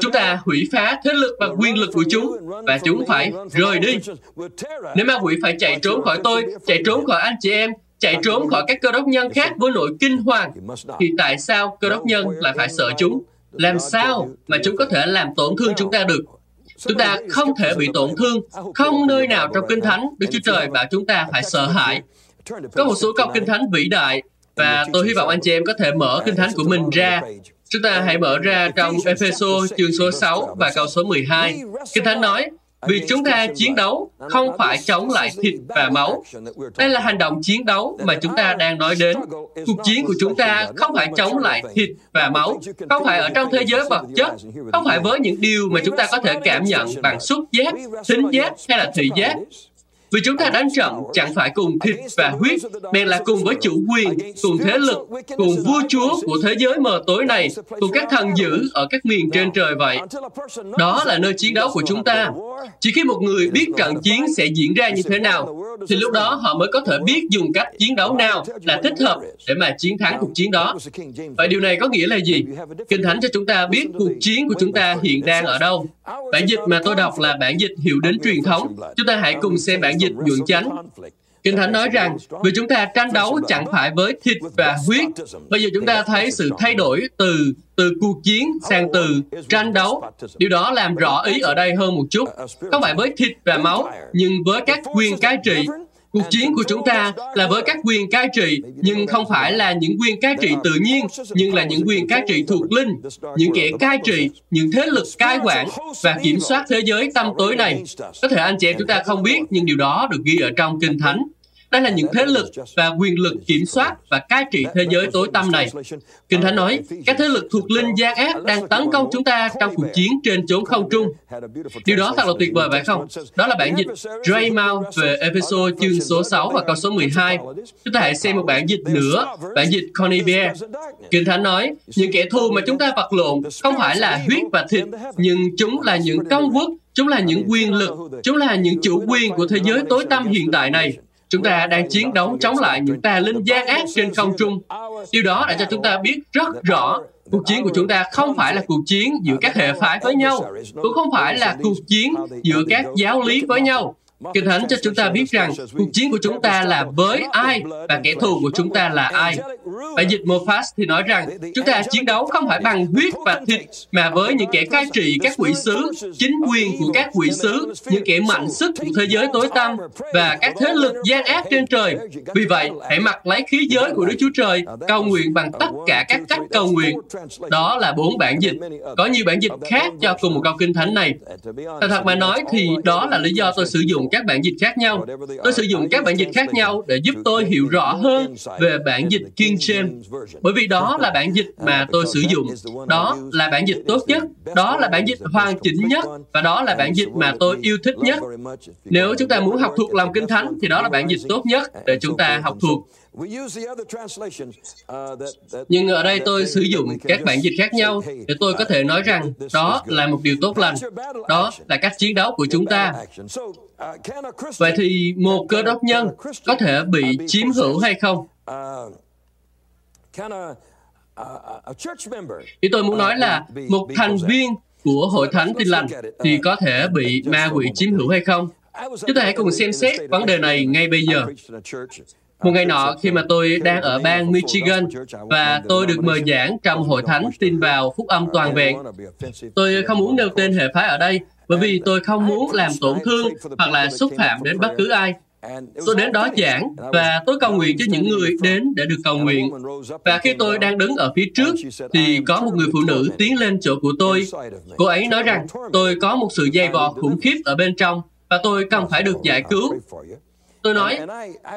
chúng ta hủy phá thế lực và quyền lực của chúng và chúng phải rời đi. Nếu ma quỷ phải chạy trốn khỏi tôi chạy trốn khỏi anh chị em chạy trốn khỏi các cơ đốc nhân khác với nỗi kinh hoàng thì tại sao cơ đốc nhân lại phải sợ chúng làm sao mà chúng có thể làm tổn thương chúng ta được? Chúng ta không thể bị tổn thương không nơi nào trong kinh thánh đức chúa trời bảo chúng ta phải sợ hãi. Có một số câu kinh thánh vĩ đại và tôi hy vọng anh chị em có thể mở kinh thánh của mình ra. Chúng ta hãy mở ra trong Epheso chương số 6 và câu số 12. Kinh Thánh nói, vì chúng ta chiến đấu không phải chống lại thịt và máu. Đây là hành động chiến đấu mà chúng ta đang nói đến. Cuộc chiến của chúng ta không phải chống lại thịt và máu, không phải ở trong thế giới vật chất, không phải với những điều mà chúng ta có thể cảm nhận bằng xúc giác, thính giác hay là thị giác. Vì chúng ta đánh trận chẳng phải cùng thịt và huyết, bèn là cùng với chủ quyền, cùng thế lực, cùng vua chúa của thế giới mờ tối này, cùng các thần dữ ở các miền trên trời vậy. Đó là nơi chiến đấu của chúng ta. Chỉ khi một người biết trận chiến sẽ diễn ra như thế nào, thì lúc đó họ mới có thể biết dùng cách chiến đấu nào là thích hợp để mà chiến thắng cuộc chiến đó. Vậy điều này có nghĩa là gì? Kinh Thánh cho chúng ta biết cuộc chiến của chúng ta hiện đang ở đâu. Bản dịch mà tôi đọc là bản dịch hiệu đến truyền thống. Chúng ta hãy cùng xem bản dịch dịch nhuận chánh. Kinh Thánh nói rằng, vì chúng ta tranh đấu chẳng phải với thịt và huyết. Bây giờ chúng ta thấy sự thay đổi từ từ cuộc chiến sang từ tranh đấu. Điều đó làm rõ ý ở đây hơn một chút. Không phải với thịt và máu, nhưng với các quyền cai trị. Cuộc chiến của chúng ta là với các quyền cai trị, nhưng không phải là những quyền cai trị tự nhiên, nhưng là những quyền cai trị thuộc linh, những kẻ cai trị, những thế lực cai quản và kiểm soát thế giới tâm tối này. Có thể anh chị em chúng ta không biết, nhưng điều đó được ghi ở trong Kinh Thánh. Đây là những thế lực và quyền lực kiểm soát và cai trị thế giới tối tăm này. Kinh Thánh nói, các thế lực thuộc linh gian ác đang tấn công chúng ta trong cuộc chiến trên chốn không trung. Điều đó thật là tuyệt vời phải không? Đó là bản dịch Ray Draymount về episode chương số 6 và câu số 12. Chúng ta hãy xem một bản dịch nữa, bản dịch Connie Bear. Kinh Thánh nói, những kẻ thù mà chúng ta vật lộn không phải là huyết và thịt, nhưng chúng là những công quốc, chúng là những quyền lực, chúng là những chủ quyền của thế giới tối tăm hiện tại này. Chúng ta đang chiến đấu chống lại những tà linh gian ác trên không trung. Điều đó đã cho chúng ta biết rất rõ cuộc chiến của chúng ta không phải là cuộc chiến giữa các hệ phái với nhau, cũng không phải là cuộc chiến giữa các giáo lý với nhau, Kinh Thánh cho chúng ta biết rằng cuộc chiến của chúng ta là với ai và kẻ thù của chúng ta là ai. Bản dịch Moffat thì nói rằng chúng ta chiến đấu không phải bằng huyết và thịt mà với những kẻ cai trị các quỷ sứ, chính quyền của các quỷ sứ, những kẻ mạnh sức của thế giới tối tăm và các thế lực gian ác trên trời. Vì vậy, hãy mặc lấy khí giới của Đức Chúa Trời, cầu nguyện bằng tất cả các cách cầu nguyện. Đó là bốn bản dịch. Có nhiều bản dịch khác cho cùng một câu kinh thánh này. Thật thật mà nói thì đó là lý do tôi sử dụng các bản dịch khác nhau. Tôi sử dụng các bản dịch khác nhau để giúp tôi hiểu rõ hơn về bản dịch King James, bởi vì đó là bản dịch mà tôi sử dụng. Đó là bản dịch tốt nhất, đó là bản dịch hoàn chỉnh nhất, và đó là bản dịch mà tôi yêu thích nhất. Nếu chúng ta muốn học thuộc lòng Kinh Thánh, thì đó là bản dịch tốt nhất để chúng ta học thuộc. Nhưng ở đây tôi sử dụng các bản dịch khác nhau để tôi có thể nói rằng đó là một điều tốt lành. Đó là cách chiến đấu của chúng ta. Vậy thì một cơ đốc nhân có thể bị chiếm hữu hay không? Ý tôi muốn nói là một thành viên của hội thánh tin lành thì có thể bị ma quỷ chiếm hữu hay không? Chúng ta hãy cùng xem xét vấn đề này ngay bây giờ. Một ngày nọ, khi mà tôi đang ở bang Michigan và tôi được mời giảng trong hội thánh tin vào phúc âm toàn vẹn, tôi không muốn nêu tên hệ phái ở đây bởi vì tôi không muốn làm tổn thương hoặc là xúc phạm đến bất cứ ai. Tôi đến đó giảng và tôi cầu nguyện cho những người đến để được cầu nguyện. Và khi tôi đang đứng ở phía trước thì có một người phụ nữ tiến lên chỗ của tôi. Cô ấy nói rằng tôi có một sự dày vò khủng khiếp ở bên trong và tôi cần phải được giải cứu. Tôi nói,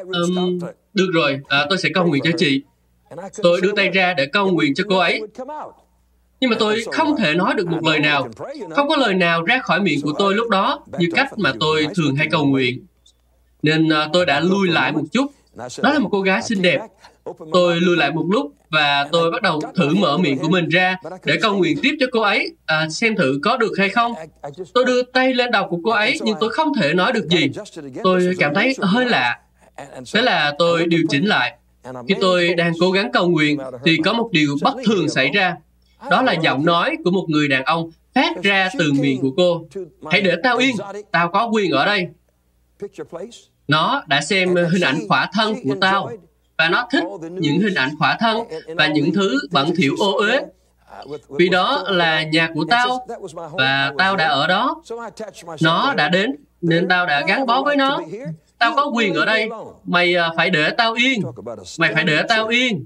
um, được rồi, à, tôi sẽ cầu nguyện cho chị. Tôi đưa tay ra để cầu nguyện cho cô ấy. Nhưng mà tôi không thể nói được một lời nào. Không có lời nào ra khỏi miệng của tôi lúc đó như cách mà tôi thường hay cầu nguyện. Nên uh, tôi đã lui lại một chút. Đó là một cô gái xinh đẹp. Tôi lùi lại một lúc và tôi bắt đầu thử mở miệng của mình ra để cầu nguyện tiếp cho cô ấy à, xem thử có được hay không. Tôi đưa tay lên đầu của cô ấy nhưng tôi không thể nói được gì. Tôi cảm thấy hơi lạ. Thế là tôi điều chỉnh lại. Khi tôi đang cố gắng cầu nguyện thì có một điều bất thường xảy ra. Đó là giọng nói của một người đàn ông phát ra từ miệng của cô. Hãy để tao yên, tao có quyền ở đây. Nó đã xem hình ảnh khỏa thân của tao. và nó thích những hình ảnh khỏa thân và những thứ bẩn thỉu ô uế. vì đó là nhà của tao và tao đã ở đó. Nó đã đến nên tao đã gắn bó với nó. tao có quyền ở đây. mày à, phải để tao yên. Mày phải để tao yên.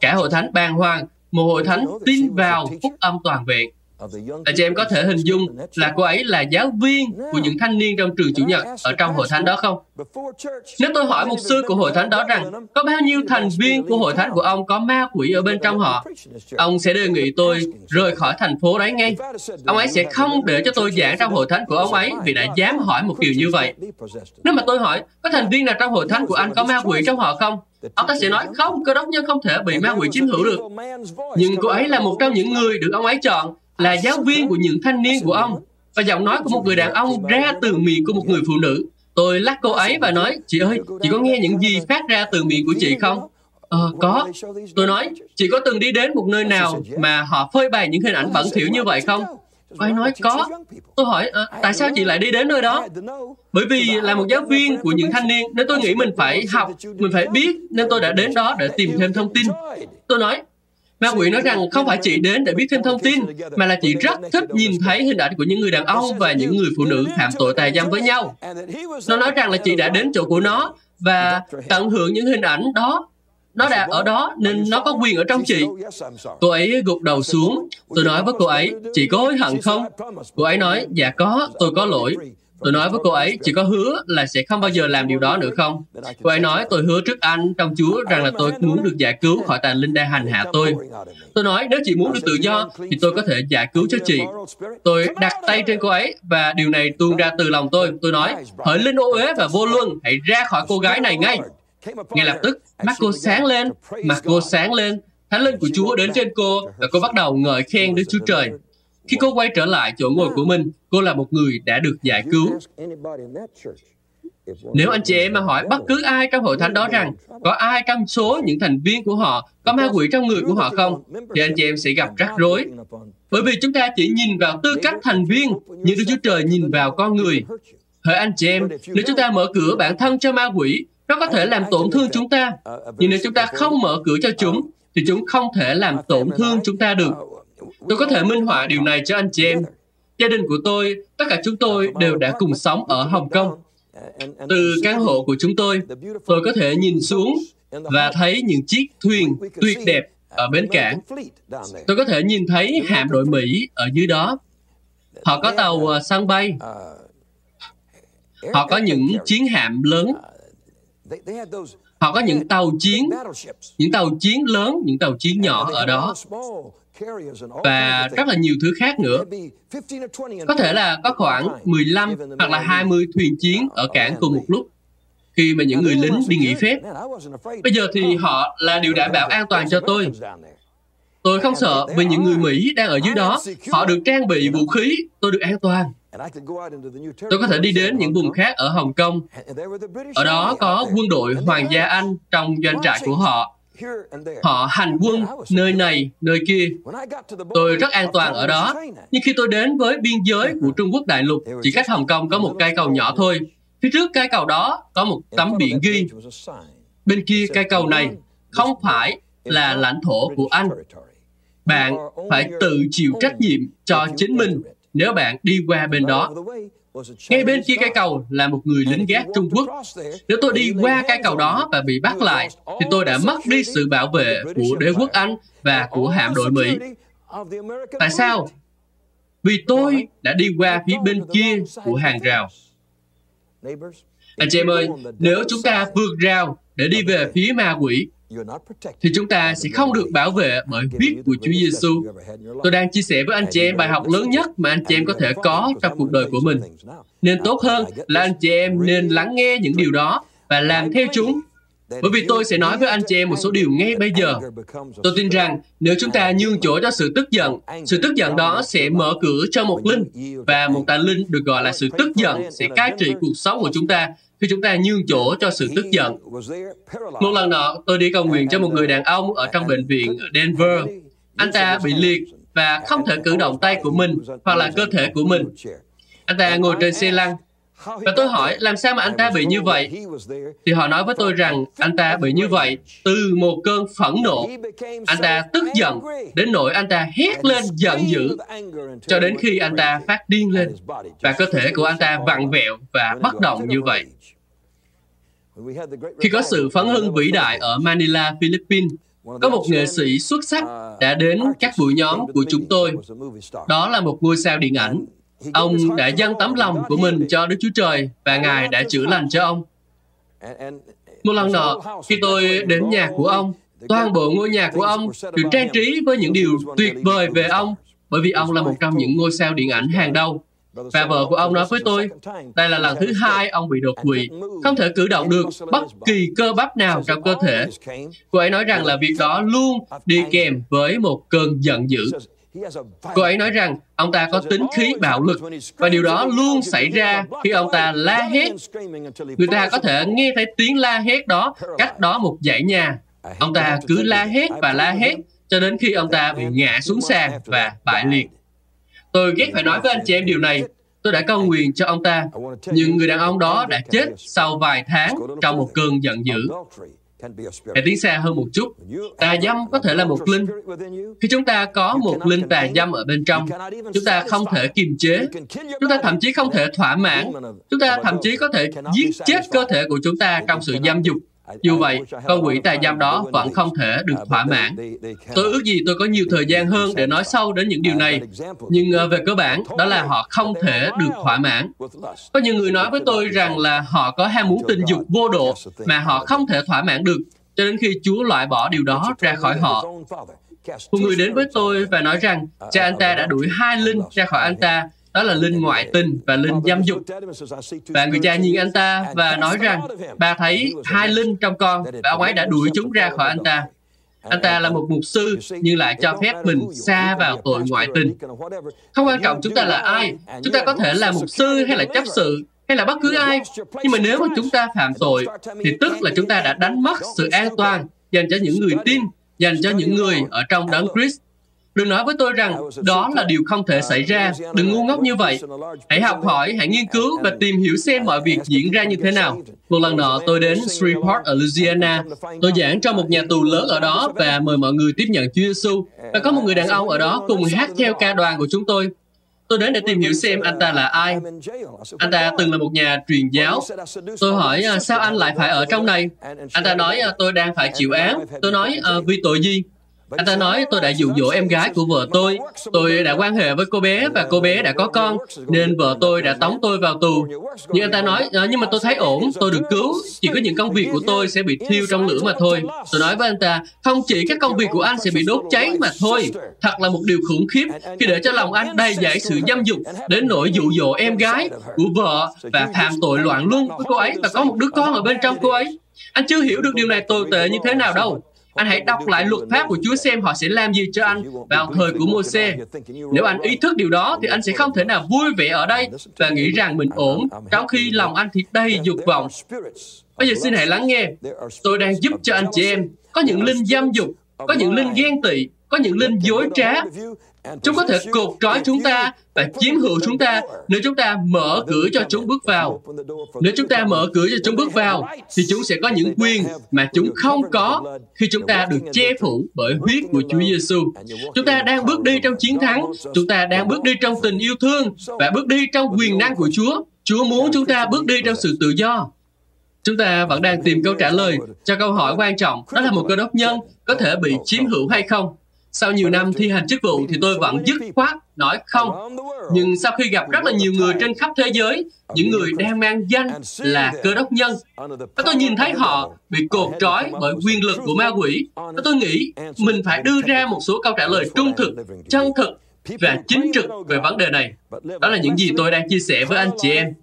Cả hội thánh bàng hoàng một hội thánh tin vào phúc âm toàn vẹn anh chị em có thể hình dung là cô ấy là giáo viên của những thanh niên trong trường chủ nhật ở trong hội thánh đó không? Nếu tôi hỏi một sư của hội thánh đó rằng có bao nhiêu thành viên của hội thánh của ông có ma quỷ ở bên trong họ, ông sẽ đề nghị tôi rời khỏi thành phố đấy ngay. Ông ấy sẽ không để cho tôi giảng trong hội thánh của ông ấy vì đã dám hỏi một điều như vậy. Nếu mà tôi hỏi, có thành viên nào trong hội thánh của anh có ma quỷ trong họ không? Ông ta sẽ nói, không, cơ đốc nhân không thể bị ma quỷ chiếm hữu được. Nhưng cô ấy là một trong những người được ông ấy chọn là giáo viên của những thanh niên của ông và giọng nói của một người đàn ông ra từ miệng của một người phụ nữ. Tôi lắc cô ấy và nói, chị ơi, chị có nghe những gì phát ra từ miệng của chị không? Ờ, có. Tôi nói, chị có từng đi đến một nơi nào mà họ phơi bày những hình ảnh bẩn thỉu như vậy không? Cô ấy nói, có. Tôi hỏi, à, tại sao chị lại đi đến nơi đó? Bởi vì là một giáo viên của những thanh niên, nên tôi nghĩ mình phải học, mình phải biết, nên tôi đã đến đó để tìm thêm thông tin. Tôi nói, Ma quỷ nói rằng không phải chị đến để biết thêm thông tin, mà là chị rất thích nhìn thấy hình ảnh của những người đàn ông và những người phụ nữ phạm tội tà dâm với nhau. Nó nói rằng là chị đã đến chỗ của nó và tận hưởng những hình ảnh đó nó đã ở đó nên nó có quyền ở trong chị. Cô ấy gục đầu xuống. Tôi nói với cô ấy, chị có hối hận không? Cô ấy nói, dạ có, tôi có lỗi. Tôi nói với cô ấy, chỉ có hứa là sẽ không bao giờ làm điều đó nữa không? Cô ấy nói, tôi hứa trước anh trong Chúa rằng là tôi muốn được giải cứu khỏi tàn linh đang hành hạ tôi. Tôi nói, nếu chị muốn được tự do, thì tôi có thể giải cứu cho chị. Tôi đặt tay trên cô ấy và điều này tuôn ra từ lòng tôi. Tôi nói, hỡi linh ô uế và vô luân, hãy ra khỏi cô gái này ngay. Ngay lập tức, mắt cô sáng lên, mặt cô sáng lên, thánh linh của Chúa đến trên cô và cô bắt đầu ngợi khen Đức Chúa Trời. Khi cô quay trở lại chỗ ngồi của mình, cô là một người đã được giải cứu. Nếu anh chị em mà hỏi bất cứ ai trong hội thánh đó rằng có ai trong số những thành viên của họ có ma quỷ trong người của họ không, thì anh chị em sẽ gặp rắc rối. Bởi vì chúng ta chỉ nhìn vào tư cách thành viên, nhưng Đức Chúa Trời nhìn vào con người. Hỡi anh chị em, nếu chúng ta mở cửa bản thân cho ma quỷ, nó có thể làm tổn thương chúng ta. Nhưng nếu chúng ta không mở cửa cho chúng, thì chúng không thể làm tổn thương chúng ta được. Tôi có thể minh họa điều này cho anh chị em. Gia đình của tôi, tất cả chúng tôi đều đã cùng sống ở Hồng Kông. Từ căn hộ của chúng tôi, tôi có thể nhìn xuống và thấy những chiếc thuyền tuyệt đẹp ở bến cảng. Tôi có thể nhìn thấy hạm đội Mỹ ở dưới đó. Họ có tàu à, sân bay. Họ có những chiến hạm lớn. Họ có những tàu chiến, những tàu chiến lớn, những tàu chiến nhỏ ở đó và rất là nhiều thứ khác nữa. Có thể là có khoảng 15 hoặc là 20 thuyền chiến ở cảng cùng một lúc. Khi mà những người lính đi nghỉ phép. Bây giờ thì họ là điều đảm bảo an toàn cho tôi. Tôi không sợ vì những người Mỹ đang ở dưới đó, họ được trang bị vũ khí, tôi được an toàn. Tôi có thể đi đến những vùng khác ở Hồng Kông. Ở đó có quân đội Hoàng gia Anh trong doanh trại của họ Họ hành quân nơi này, nơi kia. Tôi rất an toàn ở đó. Nhưng khi tôi đến với biên giới của Trung Quốc đại lục, chỉ cách Hồng Kông có một cây cầu nhỏ thôi. Phía trước cây cầu đó có một tấm biển ghi. Bên kia cây cầu này không phải là lãnh thổ của anh. Bạn phải tự chịu trách nhiệm cho chính mình nếu bạn đi qua bên đó. Ngay bên kia cây cầu là một người lính gác Trung Quốc. Nếu tôi đi qua cây cầu đó và bị bắt lại, thì tôi đã mất đi sự bảo vệ của đế quốc Anh và của hạm đội Mỹ. Tại sao? Vì tôi đã đi qua phía bên kia của hàng rào. Anh chị em ơi, nếu chúng ta vượt rào để đi về phía ma quỷ, thì chúng ta sẽ không được bảo vệ bởi huyết của Chúa Giêsu. Tôi đang chia sẻ với anh chị em bài học lớn nhất mà anh chị em có thể có trong cuộc đời của mình. Nên tốt hơn là anh chị em nên lắng nghe những điều đó và làm theo chúng. Bởi vì tôi sẽ nói với anh chị em một số điều ngay bây giờ. Tôi tin rằng nếu chúng ta nhường chỗ cho sự tức giận, sự tức giận đó sẽ mở cửa cho một linh và một tà linh được gọi là sự tức giận sẽ cai trị cuộc sống của chúng ta khi chúng ta nhường chỗ cho sự tức giận. Một lần nọ, tôi đi cầu nguyện cho một người đàn ông ở trong bệnh viện ở Denver. Anh ta bị liệt và không thể cử động tay của mình hoặc là cơ thể của mình. Anh ta ngồi trên xe lăn. Và tôi hỏi, làm sao mà anh ta bị như vậy? Thì họ nói với tôi rằng anh ta bị như vậy từ một cơn phẫn nộ. Anh ta tức giận, đến nỗi anh ta hét lên giận dữ, cho đến khi anh ta phát điên lên, và cơ thể của anh ta vặn vẹo và bất động như vậy. Khi có sự phấn hưng vĩ đại ở Manila, Philippines, có một nghệ sĩ xuất sắc đã đến các buổi nhóm của chúng tôi. Đó là một ngôi sao điện ảnh. Ông đã dâng tấm lòng của mình cho Đức Chúa Trời và Ngài đã chữa lành cho ông. Một lần nọ, khi tôi đến nhà của ông, toàn bộ ngôi nhà của ông được trang trí với những điều tuyệt vời về ông, bởi vì ông là một trong những ngôi sao điện ảnh hàng đầu. Và vợ của ông nói với tôi, đây là lần thứ hai ông bị đột quỵ, không thể cử động được bất kỳ cơ bắp nào trong cơ thể. Cô ấy nói rằng là việc đó luôn đi kèm với một cơn giận dữ. Cô ấy nói rằng ông ta có tính khí bạo lực và điều đó luôn xảy ra khi ông ta la hét. Người ta có thể nghe thấy tiếng la hét đó cách đó một dãy nhà. Ông ta cứ la hét và la hét cho đến khi ông ta bị ngã xuống sàn và bại liệt. Tôi ghét phải nói với anh chị em điều này. Tôi đã cầu nguyện cho ông ta, nhưng người đàn ông đó đã chết sau vài tháng trong một cơn giận dữ. Hãy tiến xa hơn một chút. Tà dâm có thể là một linh. Khi chúng ta có một linh tà dâm ở bên trong, chúng ta không thể kiềm chế. Chúng ta thậm chí không thể thỏa mãn. Chúng ta thậm chí có thể giết chết cơ thể của chúng ta trong sự dâm dục. Dù vậy, con quỷ tà giam đó vẫn không thể được thỏa mãn. Tôi ước gì tôi có nhiều thời gian hơn để nói sâu đến những điều này, nhưng ờ, về cơ bản, đó là họ không thể được thỏa mãn. Có nhiều người nói với tôi rằng là họ có ham muốn tình dục vô độ mà họ không thể thỏa mãn được, cho đến khi Chúa loại bỏ điều đó ra khỏi họ. Một người đến với tôi và nói rằng cha anh ta đã đuổi hai linh ra khỏi anh ta đó là linh ngoại tình và linh dâm dục. Và người cha nhìn anh ta và nói rằng, bà thấy hai linh trong con và ông ấy đã đuổi chúng ra khỏi anh ta. Anh ta là một mục sư nhưng lại cho phép mình xa vào tội ngoại tình. Không quan trọng chúng ta là ai, chúng ta có thể là mục sư hay là chấp sự hay là bất cứ ai. Nhưng mà nếu mà chúng ta phạm tội thì tức là chúng ta đã đánh mất sự an toàn dành cho những người tin, dành cho những người ở trong đấng Christ Đừng nói với tôi rằng đó là điều không thể xảy ra. Đừng ngu ngốc như vậy. Hãy học hỏi, hãy nghiên cứu và tìm hiểu xem mọi việc diễn ra như thế nào. Một lần nọ, tôi đến Shreveport ở Louisiana. Tôi giảng trong một nhà tù lớn ở đó và mời mọi người tiếp nhận Chúa Giêsu. Và có một người đàn ông ở đó cùng hát theo ca đoàn của chúng tôi. Tôi đến để tìm hiểu xem anh ta là ai. Anh ta từng là một nhà truyền giáo. Tôi hỏi à, sao anh lại phải ở trong này? Anh ta nói à, tôi đang phải chịu án. Tôi nói à, vì tội gì? Anh ta nói tôi đã dụ dỗ em gái của vợ tôi. Tôi đã quan hệ với cô bé và cô bé đã có con, nên vợ tôi đã tống tôi vào tù. Nhưng anh ta nói, ờ, nhưng mà tôi thấy ổn, tôi được cứu. Chỉ có những công việc của tôi sẽ bị thiêu trong lửa mà thôi. Tôi nói với anh ta, không chỉ các công việc của anh sẽ bị đốt cháy mà thôi. Thật là một điều khủng khiếp khi để cho lòng anh đầy dẫy sự dâm dục đến nỗi dụ dỗ em gái của vợ và phạm tội loạn luân với cô ấy và có một đứa con ở bên trong cô ấy. Anh chưa hiểu được điều này tồi tệ như thế nào đâu. Anh hãy đọc lại luật pháp của Chúa xem họ sẽ làm gì cho anh vào thời của Môi-se. Nếu anh ý thức điều đó thì anh sẽ không thể nào vui vẻ ở đây và nghĩ rằng mình ổn, trong khi lòng anh thì đầy dục vọng. Bây giờ xin hãy lắng nghe. Tôi đang giúp cho anh chị em có những linh dâm dục, có những linh ghen tị, có những linh dối trá, Chúng có thể cột trói chúng ta và chiếm hữu chúng ta nếu chúng ta mở cửa cho chúng bước vào. Nếu chúng ta mở cửa cho chúng bước vào, thì chúng sẽ có những quyền mà chúng không có khi chúng ta được che phủ bởi huyết của Chúa Giêsu. Chúng ta đang bước đi trong chiến thắng, chúng ta đang bước đi trong tình yêu thương và bước đi trong quyền năng của Chúa. Chúa muốn chúng ta bước đi trong sự tự do. Chúng ta vẫn đang tìm câu trả lời cho câu hỏi quan trọng, đó là một cơ đốc nhân có thể bị chiếm hữu hay không. Sau nhiều năm thi hành chức vụ thì tôi vẫn dứt khoát nói không. Nhưng sau khi gặp rất là nhiều người trên khắp thế giới, những người đang mang danh là cơ đốc nhân, và tôi nhìn thấy họ bị cột trói bởi quyền lực của ma quỷ, và tôi nghĩ mình phải đưa ra một số câu trả lời trung thực, chân thực và chính trực về vấn đề này. Đó là những gì tôi đang chia sẻ với anh chị em.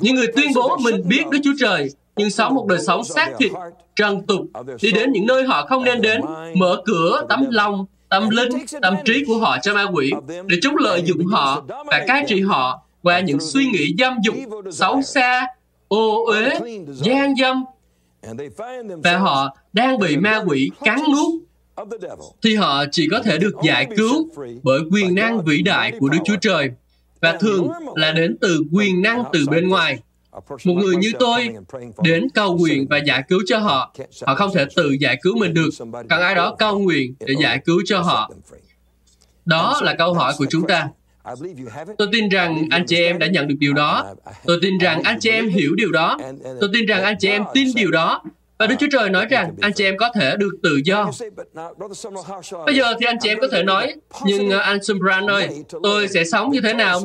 Những người tuyên bố mình biết Đức Chúa Trời, nhưng sống một đời sống xác thịt, trần tục, đi đến những nơi họ không nên đến, mở cửa tấm lòng, tâm linh, tâm trí của họ cho ma quỷ, để chúng lợi dụng họ và cai trị họ qua những suy nghĩ dâm dục, xấu xa, ô uế, gian dâm, và họ đang bị ma quỷ cắn nuốt thì họ chỉ có thể được giải cứu bởi quyền năng vĩ đại của Đức Chúa Trời và thường là đến từ quyền năng từ bên ngoài một người như tôi đến cầu nguyện và giải cứu cho họ. họ không thể tự giải cứu mình được. cần ai đó cầu nguyện để giải cứu cho họ. đó là câu hỏi của chúng ta. tôi tin rằng anh chị em đã nhận được điều đó. Tôi tin rằng anh chị em hiểu điều đó. Tôi tin rằng anh chị em tin điều đó. Và Đức Chúa Trời nói rằng anh chị em có thể được tự do. Bây giờ thì anh chị em có thể nói, nhưng uh, anh Sumbran ơi, tôi sẽ sống như thế nào?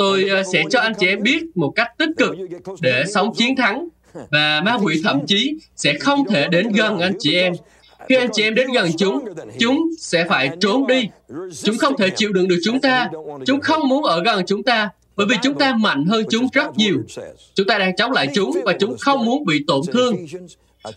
Tôi ờ, sẽ cho anh chị em biết một cách tích cực để sống chiến thắng. Và ma quỷ thậm chí sẽ không thể đến gần anh chị em. Khi anh chị em đến gần chúng chúng sẽ phải trốn đi. Chúng không thể chịu đựng được chúng ta. Chúng không muốn ở gần chúng ta bởi vì chúng ta mạnh hơn chúng rất nhiều. Chúng ta đang chống lại chúng và chúng không muốn bị tổn thương.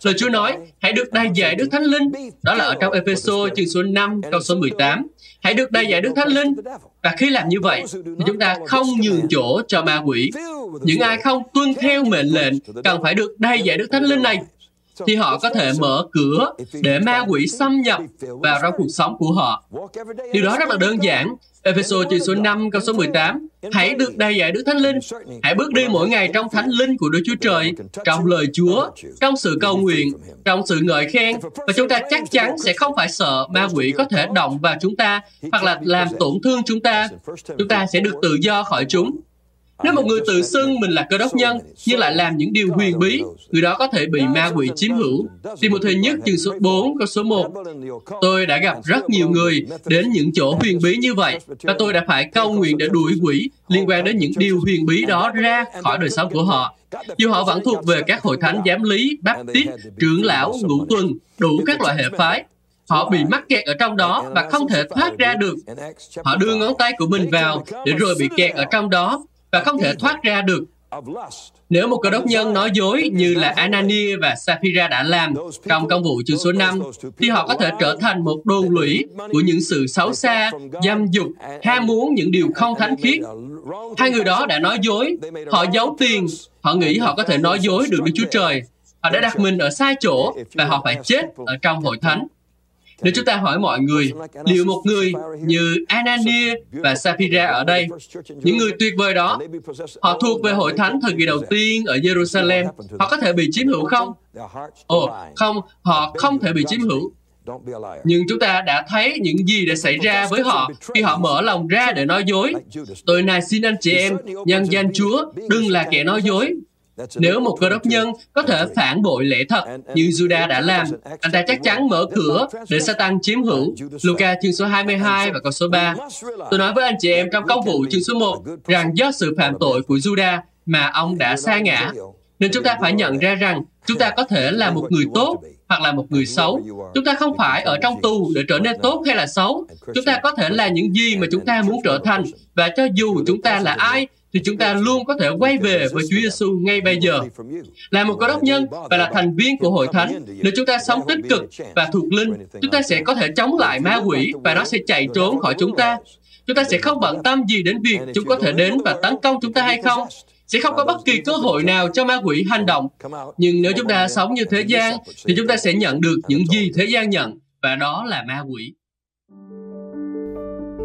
Lời Chúa nói, hãy được đầy dạy Đức Thánh Linh. Đó là ở trong Ephesos chương số 5, câu số 18. Hãy được đầy dạy Đức Thánh Linh. Và khi làm như vậy, thì chúng ta không nhường chỗ cho ma quỷ. Những ai không tuân theo mệnh lệnh cần phải được đầy dạy Đức Thánh Linh này thì họ có thể mở cửa để ma quỷ xâm nhập vào trong cuộc sống của họ. Điều đó rất là đơn giản. Ephesos chương số 5 câu số 18 Hãy được đầy dạy Đức Thánh Linh. Hãy bước đi mỗi ngày trong Thánh Linh của Đức Chúa Trời, trong lời Chúa, trong sự cầu nguyện, trong sự ngợi khen. Và chúng ta chắc chắn sẽ không phải sợ ma quỷ có thể động vào chúng ta hoặc là làm tổn thương chúng ta. Chúng ta sẽ được tự do khỏi chúng. Nếu một người tự xưng mình là cơ đốc nhân nhưng lại làm những điều huyền bí, người đó có thể bị ma quỷ chiếm hữu. Vì một thời nhất chương số 4 câu số 1. Tôi đã gặp rất nhiều người đến những chỗ huyền bí như vậy và tôi đã phải cầu nguyện để đuổi quỷ liên quan đến những điều huyền bí đó ra khỏi đời sống của họ. Dù họ vẫn thuộc về các hội thánh giám lý, baptist, trưởng lão, ngũ tuần, đủ các loại hệ phái, Họ bị mắc kẹt ở trong đó và không thể thoát ra được. Họ đưa ngón tay của mình vào để rồi bị kẹt ở trong đó và không thể thoát ra được. Nếu một cơ đốc nhân nói dối như là Anania và Sapphira đã làm trong công vụ chương số 5, thì họ có thể trở thành một đồn lũy của những sự xấu xa, dâm dục, ham muốn những điều không thánh khiết. Hai người đó đã nói dối, họ giấu tiền, họ nghĩ họ có thể nói dối được Đức Chúa Trời. Họ đã đặt mình ở sai chỗ và họ phải chết ở trong hội thánh. Nếu chúng ta hỏi mọi người, liệu một người như Anania và Sapphira ở đây, những người tuyệt vời đó, họ thuộc về hội thánh thời kỳ đầu tiên ở Jerusalem, họ có thể bị chiếm hữu không? Ồ, không, họ không thể bị chiếm hữu. Nhưng chúng ta đã thấy những gì đã xảy ra với họ khi họ mở lòng ra để nói dối. Tôi này xin anh chị em, nhân danh Chúa, đừng là kẻ nói dối, nếu một cơ đốc nhân có thể phản bội lẽ thật như Judah đã làm, anh ta chắc chắn mở cửa để Satan chiếm hữu. Luca chương số 22 và câu số 3. Tôi nói với anh chị em trong công vụ chương số 1 rằng do sự phạm tội của Judah mà ông đã sa ngã. Nên chúng ta phải nhận ra rằng chúng ta có thể là một người tốt hoặc là một người xấu. Chúng ta không phải ở trong tù để trở nên tốt hay là xấu. Chúng ta có thể là những gì mà chúng ta muốn trở thành. Và cho dù chúng ta là ai, thì chúng ta luôn có thể quay về với Chúa Giêsu ngay bây giờ. Là một cơ đốc nhân và là thành viên của hội thánh, nếu chúng ta sống tích cực và thuộc linh, chúng ta sẽ có thể chống lại ma quỷ và nó sẽ chạy trốn khỏi chúng ta. Chúng ta sẽ không bận tâm gì đến việc chúng có thể đến và tấn công chúng ta hay không. Sẽ không có bất kỳ cơ hội nào cho ma quỷ hành động. Nhưng nếu chúng ta sống như thế gian, thì chúng ta sẽ nhận được những gì thế gian nhận, và đó là ma quỷ.